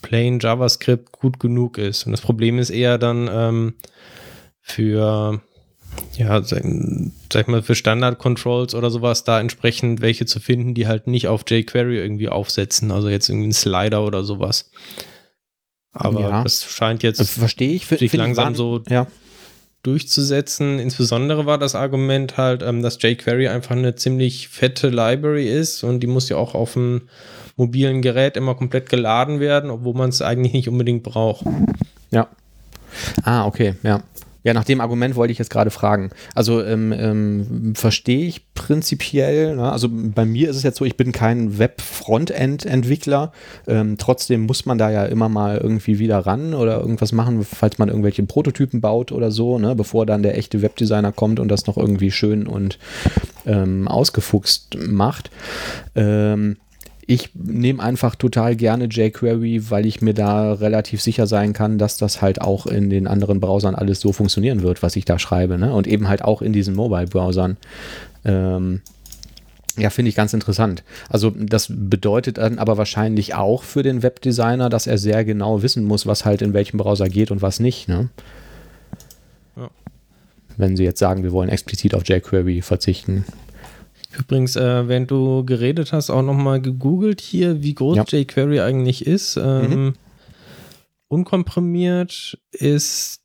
Plain JavaScript gut genug ist. Und das Problem ist eher dann ähm, für ja, sag, sag mal, für Standard-Controls oder sowas da entsprechend welche zu finden, die halt nicht auf jQuery irgendwie aufsetzen, also jetzt irgendwie ein Slider oder sowas. Aber ja. das scheint jetzt also verstehe ich, sich langsam so ja. durchzusetzen. Insbesondere war das Argument halt, ähm, dass jQuery einfach eine ziemlich fette Library ist und die muss ja auch auf dem mobilen Gerät immer komplett geladen werden, obwohl man es eigentlich nicht unbedingt braucht. Ja. Ah, okay, ja. Ja, nach dem Argument wollte ich jetzt gerade fragen. Also ähm, ähm, verstehe ich prinzipiell, ne? also bei mir ist es jetzt so, ich bin kein Web-Frontend-Entwickler. Ähm, trotzdem muss man da ja immer mal irgendwie wieder ran oder irgendwas machen, falls man irgendwelche Prototypen baut oder so, ne? bevor dann der echte Webdesigner kommt und das noch irgendwie schön und ähm, ausgefuchst macht. Ähm, ich nehme einfach total gerne jQuery, weil ich mir da relativ sicher sein kann, dass das halt auch in den anderen Browsern alles so funktionieren wird, was ich da schreibe. Ne? Und eben halt auch in diesen Mobile-Browsern. Ähm, ja, finde ich ganz interessant. Also das bedeutet dann aber wahrscheinlich auch für den Webdesigner, dass er sehr genau wissen muss, was halt in welchem Browser geht und was nicht. Ne? Ja. Wenn Sie jetzt sagen, wir wollen explizit auf jQuery verzichten. Übrigens, äh, während du geredet hast, auch nochmal gegoogelt hier, wie groß ja. jQuery eigentlich ist. Ähm, mhm. Unkomprimiert ist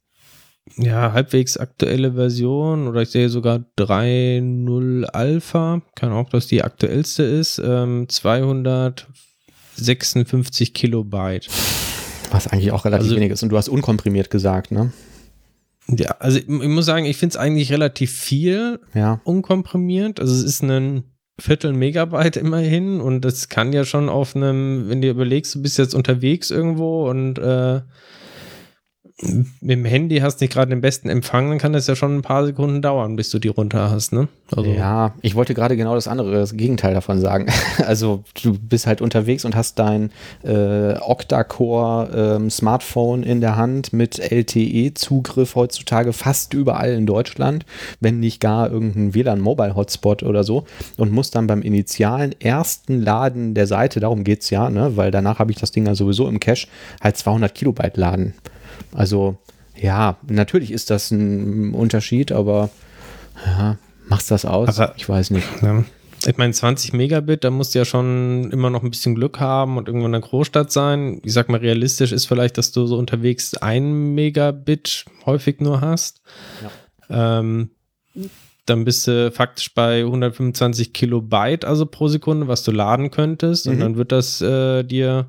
ja halbwegs aktuelle Version oder ich sehe sogar 3.0 Alpha. Kann auch, dass die aktuellste ist. Ähm, 256 Kilobyte. Was eigentlich auch relativ also, wenig ist. Und du hast unkomprimiert gesagt, ne? Ja, also ich muss sagen, ich finde es eigentlich relativ viel ja. unkomprimiert. Also es ist ein Viertel Megabyte immerhin und das kann ja schon auf einem, wenn du überlegst, du bist jetzt unterwegs irgendwo und äh, mit dem Handy hast nicht gerade den besten Empfang, dann kann das ja schon ein paar Sekunden dauern, bis du die runter hast, ne? Also ja, ich wollte gerade genau das andere, das Gegenteil davon sagen. *laughs* Also du bist halt unterwegs und hast dein äh, Octa-Core ähm, Smartphone in der Hand mit LTE-Zugriff heutzutage fast überall in Deutschland, wenn nicht gar irgendein WLAN-Mobile-Hotspot oder so und musst dann beim initialen ersten Laden der Seite, darum geht es ja, ne? weil danach habe ich das Ding ja sowieso im Cache, halt 200 Kilobyte laden. Also ja, natürlich ist das ein Unterschied, aber ja, Machst das aus? Aber- ich weiß nicht. Ja. Ich meine, 20 Megabit, da musst du ja schon immer noch ein bisschen Glück haben und irgendwo in einer Großstadt sein. Ich sag mal, realistisch ist vielleicht, dass du so unterwegs ein Megabit häufig nur hast. Ähm, dann bist du faktisch bei 125 Kilobyte, also pro Sekunde, was du laden könntest. Und Mhm. dann wird das äh, dir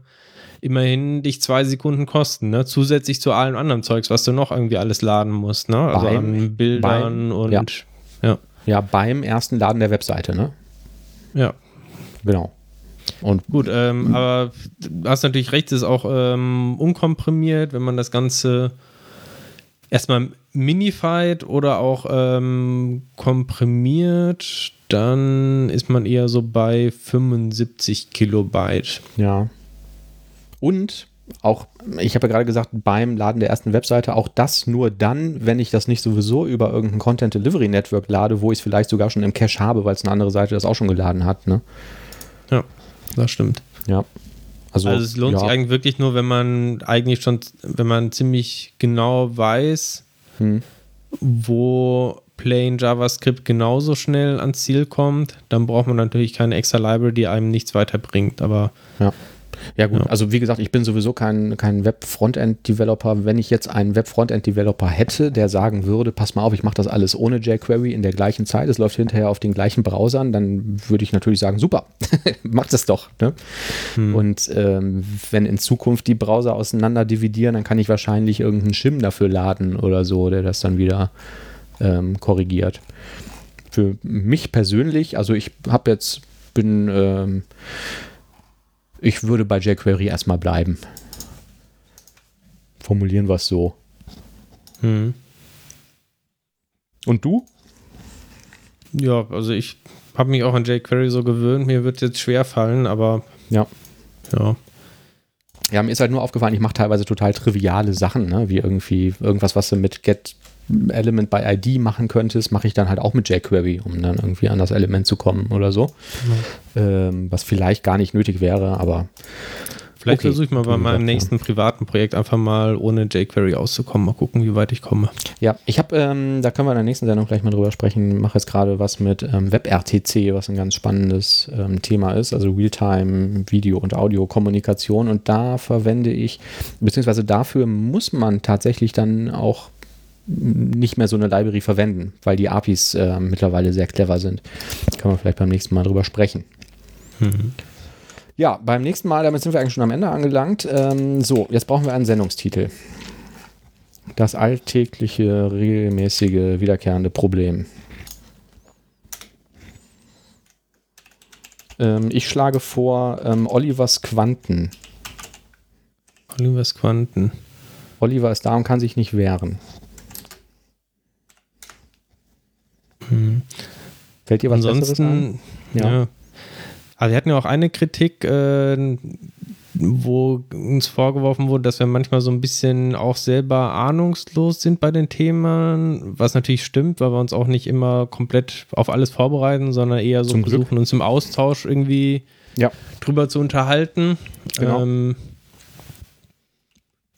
immerhin dich zwei Sekunden kosten, ne? Zusätzlich zu allem anderen Zeugs, was du noch irgendwie alles laden musst, ne? Also Beim- an Bildern beim- und ja. ja. Ja, beim ersten Laden der Webseite, ne? ja. Genau. Und Gut, ähm, aber du hast natürlich recht, es ist auch ähm, unkomprimiert, wenn man das Ganze erstmal minified oder auch ähm, komprimiert, dann ist man eher so bei 75 Kilobyte. Ja. Und auch, ich habe ja gerade gesagt, beim Laden der ersten Webseite, auch das nur dann, wenn ich das nicht sowieso über irgendein Content Delivery Network lade, wo ich es vielleicht sogar schon im Cache habe, weil es eine andere Seite das auch schon geladen hat. Ne? Ja, das stimmt. Ja. Also, Also es lohnt ja. sich eigentlich wirklich nur, wenn man eigentlich schon, wenn man ziemlich genau weiß, Hm. wo Plain JavaScript genauso schnell ans Ziel kommt, dann braucht man natürlich keine extra Library, die einem nichts weiterbringt. Aber Ja. Ja gut, Ja. also wie gesagt, ich bin sowieso kein, kein Web-Frontend-Developer. Wenn ich jetzt einen Web-Frontend-Developer hätte, der sagen würde, pass mal auf, ich mache das alles ohne jQuery in der gleichen Zeit, es läuft hinterher auf den gleichen Browsern, dann würde ich natürlich sagen, super, *laughs* mach das doch. Ne? Und ähm, wenn in Zukunft die Browser auseinander dividieren, dann kann ich wahrscheinlich irgendeinen Shim dafür laden oder so, der das dann wieder ähm, korrigiert. Für mich persönlich, also ich habe jetzt, bin, ähm, ich würde bei jQuery erstmal bleiben. Formulieren wir es so. hm. Und du? ja, also ich habe mich auch an jQuery so gewöhnt. Mir wird jetzt schwer fallen, aber Ja. ja. Ja, mir ist halt nur aufgefallen, ich mache teilweise total triviale Sachen, ne? wie irgendwie irgendwas, was du mit Get Element by ID machen könntest, mache ich dann halt auch mit jQuery, um dann irgendwie an das Element zu kommen oder so. Ähm, was vielleicht gar nicht nötig wäre, aber Vielleicht Okay, versuche ich mal bei meinem ja. nächsten privaten Projekt einfach mal ohne jQuery auszukommen. Mal gucken, wie weit ich komme. Ja, ich habe, ähm, da können wir in der nächsten Sendung gleich mal drüber sprechen, mache jetzt gerade was mit ähm, WebRTC, was ein ganz spannendes ähm, Thema ist, also Realtime Video- und Audiokommunikation und da verwende ich, beziehungsweise dafür muss man tatsächlich dann auch nicht mehr so eine Library verwenden, weil die APIs äh, mittlerweile sehr clever sind. Kann man vielleicht beim nächsten Mal drüber sprechen. Ja, beim nächsten Mal, damit sind wir eigentlich schon am Ende angelangt. Ähm, so, jetzt brauchen wir einen Sendungstitel. Das alltägliche, regelmäßige, wiederkehrende Problem. Ähm, ich schlage vor ähm, Olivers Quanten. Olivers Quanten. Oliver ist da und kann sich nicht wehren. Hm. Fällt dir was Besseres? Ansonsten, Ja. ja. Aber wir hatten ja auch eine Kritik, äh, wo uns vorgeworfen wurde, dass wir manchmal so ein bisschen auch selber ahnungslos sind bei den Themen, was natürlich stimmt, weil wir uns auch nicht immer komplett auf alles vorbereiten, sondern eher so Zum Glück. versuchen, uns im Austausch irgendwie Ja. drüber zu unterhalten. Genau. Ähm,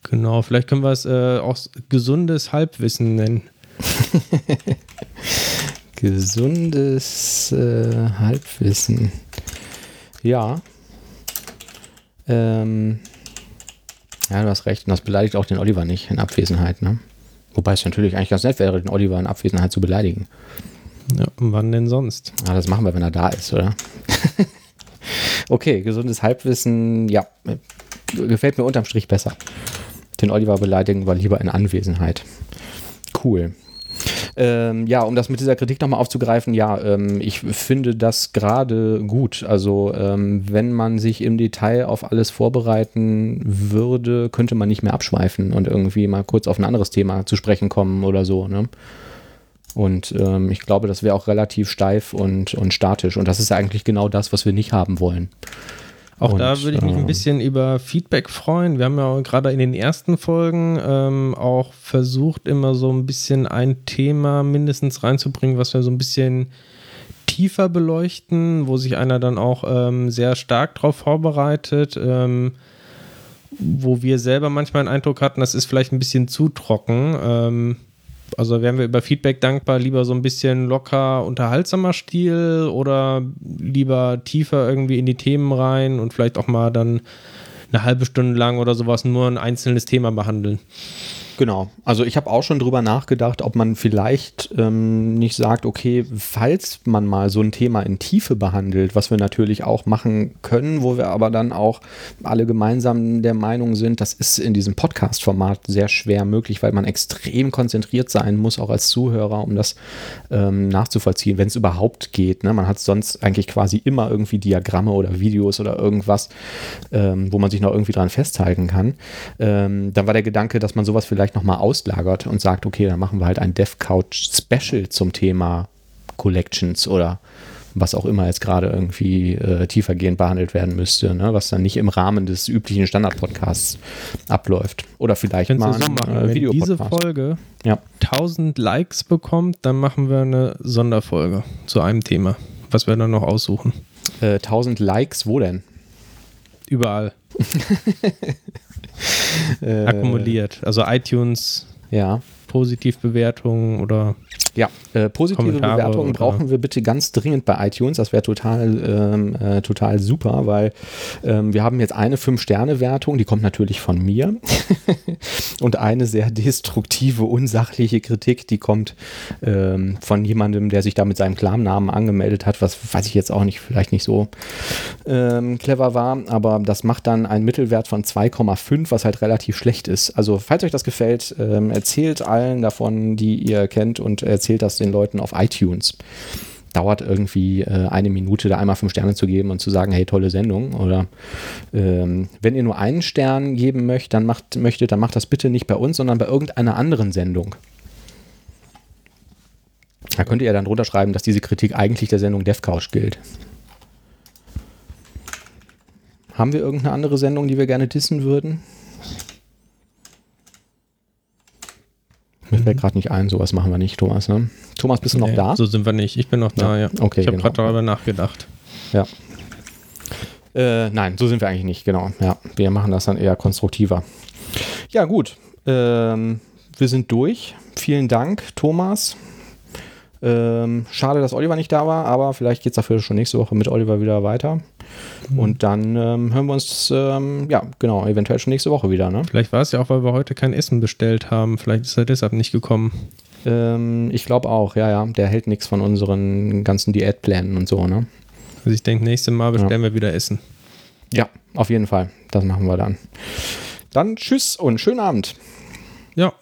genau, vielleicht können wir es äh, auch gesundes Halbwissen nennen. *laughs* Gesundes äh, Halbwissen. Ja. Ähm, ja, du hast recht. Und das beleidigt auch den Oliver nicht in Abwesenheit, ne? Wobei es natürlich eigentlich ganz nett wäre, den Oliver in Abwesenheit zu beleidigen. Ja, und wann denn sonst? Ja, das machen wir, wenn er da ist, oder? *laughs* okay, gesundes Halbwissen, ja, gefällt mir unterm Strich besser. Den Oliver beleidigen wir lieber in Anwesenheit. Cool. Ähm, ja, um das mit dieser Kritik nochmal aufzugreifen, ja, ähm, ich finde das gerade gut. Also, ähm, wenn man sich im Detail auf alles vorbereiten würde, könnte man nicht mehr abschweifen und irgendwie mal kurz auf ein anderes Thema zu sprechen kommen oder so. Ne? Und ähm, ich glaube, das wäre auch relativ steif und, und statisch. Und das ist eigentlich genau das, was wir nicht haben wollen. Auch Und, da würde ich mich ähm, ein bisschen über Feedback freuen. Wir haben ja gerade in den ersten Folgen ähm, auch versucht, immer so ein bisschen ein Thema mindestens reinzubringen, was wir so ein bisschen tiefer beleuchten, wo sich einer dann auch ähm, sehr stark darauf vorbereitet, ähm, wo wir selber manchmal einen Eindruck hatten, das ist vielleicht ein bisschen zu trocken. Ähm, Also wären wir über Feedback dankbar, lieber so ein bisschen locker, unterhaltsamer Stil oder lieber tiefer irgendwie in die Themen rein und vielleicht auch mal dann eine halbe Stunde lang oder sowas nur ein einzelnes Thema behandeln. Genau. Also ich habe auch schon drüber nachgedacht, ob man vielleicht ähm, nicht sagt, okay, falls man mal so ein Thema in Tiefe behandelt, was wir natürlich auch machen können, wo wir aber dann auch alle gemeinsam der Meinung sind, das ist in diesem Podcast-Format sehr schwer möglich, weil man extrem konzentriert sein muss, auch als Zuhörer, um das ähm, nachzuvollziehen, wenn es überhaupt geht. Ne? Man hat sonst eigentlich quasi immer irgendwie Diagramme oder Videos oder irgendwas, ähm, wo man sich noch irgendwie dran festhalten kann. Ähm, dann war der Gedanke, dass man sowas vielleicht vielleicht nochmal auslagert und sagt, okay, dann machen wir halt ein Dev Couch Special zum Thema Collections oder was auch immer jetzt gerade irgendwie äh, tiefergehend behandelt werden müsste, ne? was dann nicht im Rahmen des üblichen Standard-Podcasts abläuft. Oder vielleicht mal so machen. Äh, Wenn diese Folge ja. 1000 Likes bekommt, dann machen wir eine Sonderfolge zu einem Thema, was wir dann noch aussuchen. Äh, 1000 Likes, wo denn? Überall. *laughs* äh, akkumuliert. Also iTunes. Ja. Positivbewertungen oder ja, äh, positive Kommentare Bewertungen brauchen wir bitte ganz dringend bei iTunes. Das wäre total, ähm, äh, total super, weil ähm, wir haben jetzt eine 5-Sterne-Wertung, die kommt natürlich von mir. *laughs* und eine sehr destruktive, unsachliche Kritik, die kommt ähm, von jemandem, der sich da mit seinem Klarnamen angemeldet hat, was weiß ich jetzt auch nicht, vielleicht nicht so ähm, clever war, aber das macht dann einen Mittelwert von 2,5, was halt relativ schlecht ist. Also, falls euch das gefällt, ähm, erzählt allen davon, die ihr kennt und erzählt erzählt das den Leuten auf iTunes. Dauert irgendwie äh, eine Minute, da einmal fünf Sterne zu geben und zu sagen, hey, tolle Sendung. Oder ähm, wenn ihr nur einen Stern geben möchtet, dann macht, möchtet, dann macht das bitte nicht bei uns, sondern bei irgendeiner anderen Sendung. Da könnt ihr dann drunter schreiben, dass diese Kritik eigentlich der Sendung DevCouch gilt. Haben wir irgendeine andere Sendung, die wir gerne dissen würden? Mir fällt gerade nicht ein, sowas machen wir nicht, Thomas. Ne? Thomas, bist du nee, noch da? So sind wir nicht. Ich bin noch da, ja. ja. Okay, ich habe genau. gerade darüber nachgedacht. Ja. Äh, nein, so sind wir eigentlich nicht, genau. Ja, wir machen das dann eher konstruktiver. Ja, gut. Ähm, wir sind durch. Vielen Dank, Thomas. Ähm, schade, dass Oliver nicht da war, aber vielleicht geht es dafür schon nächste Woche mit Oliver wieder weiter. Mhm. Und dann ähm, hören wir uns, ähm, ja, genau, eventuell schon nächste Woche wieder. Ne? Vielleicht war es ja auch, weil wir heute kein Essen bestellt haben. Vielleicht ist er deshalb nicht gekommen. Ähm, ich glaube auch, ja, ja. Der hält nichts von unseren ganzen Diätplänen und so, ne? Also ich denke, nächstes Mal bestellen ja. wir wieder Essen. Ja, auf jeden Fall. Das machen wir dann. Dann tschüss und schönen Abend. Ja.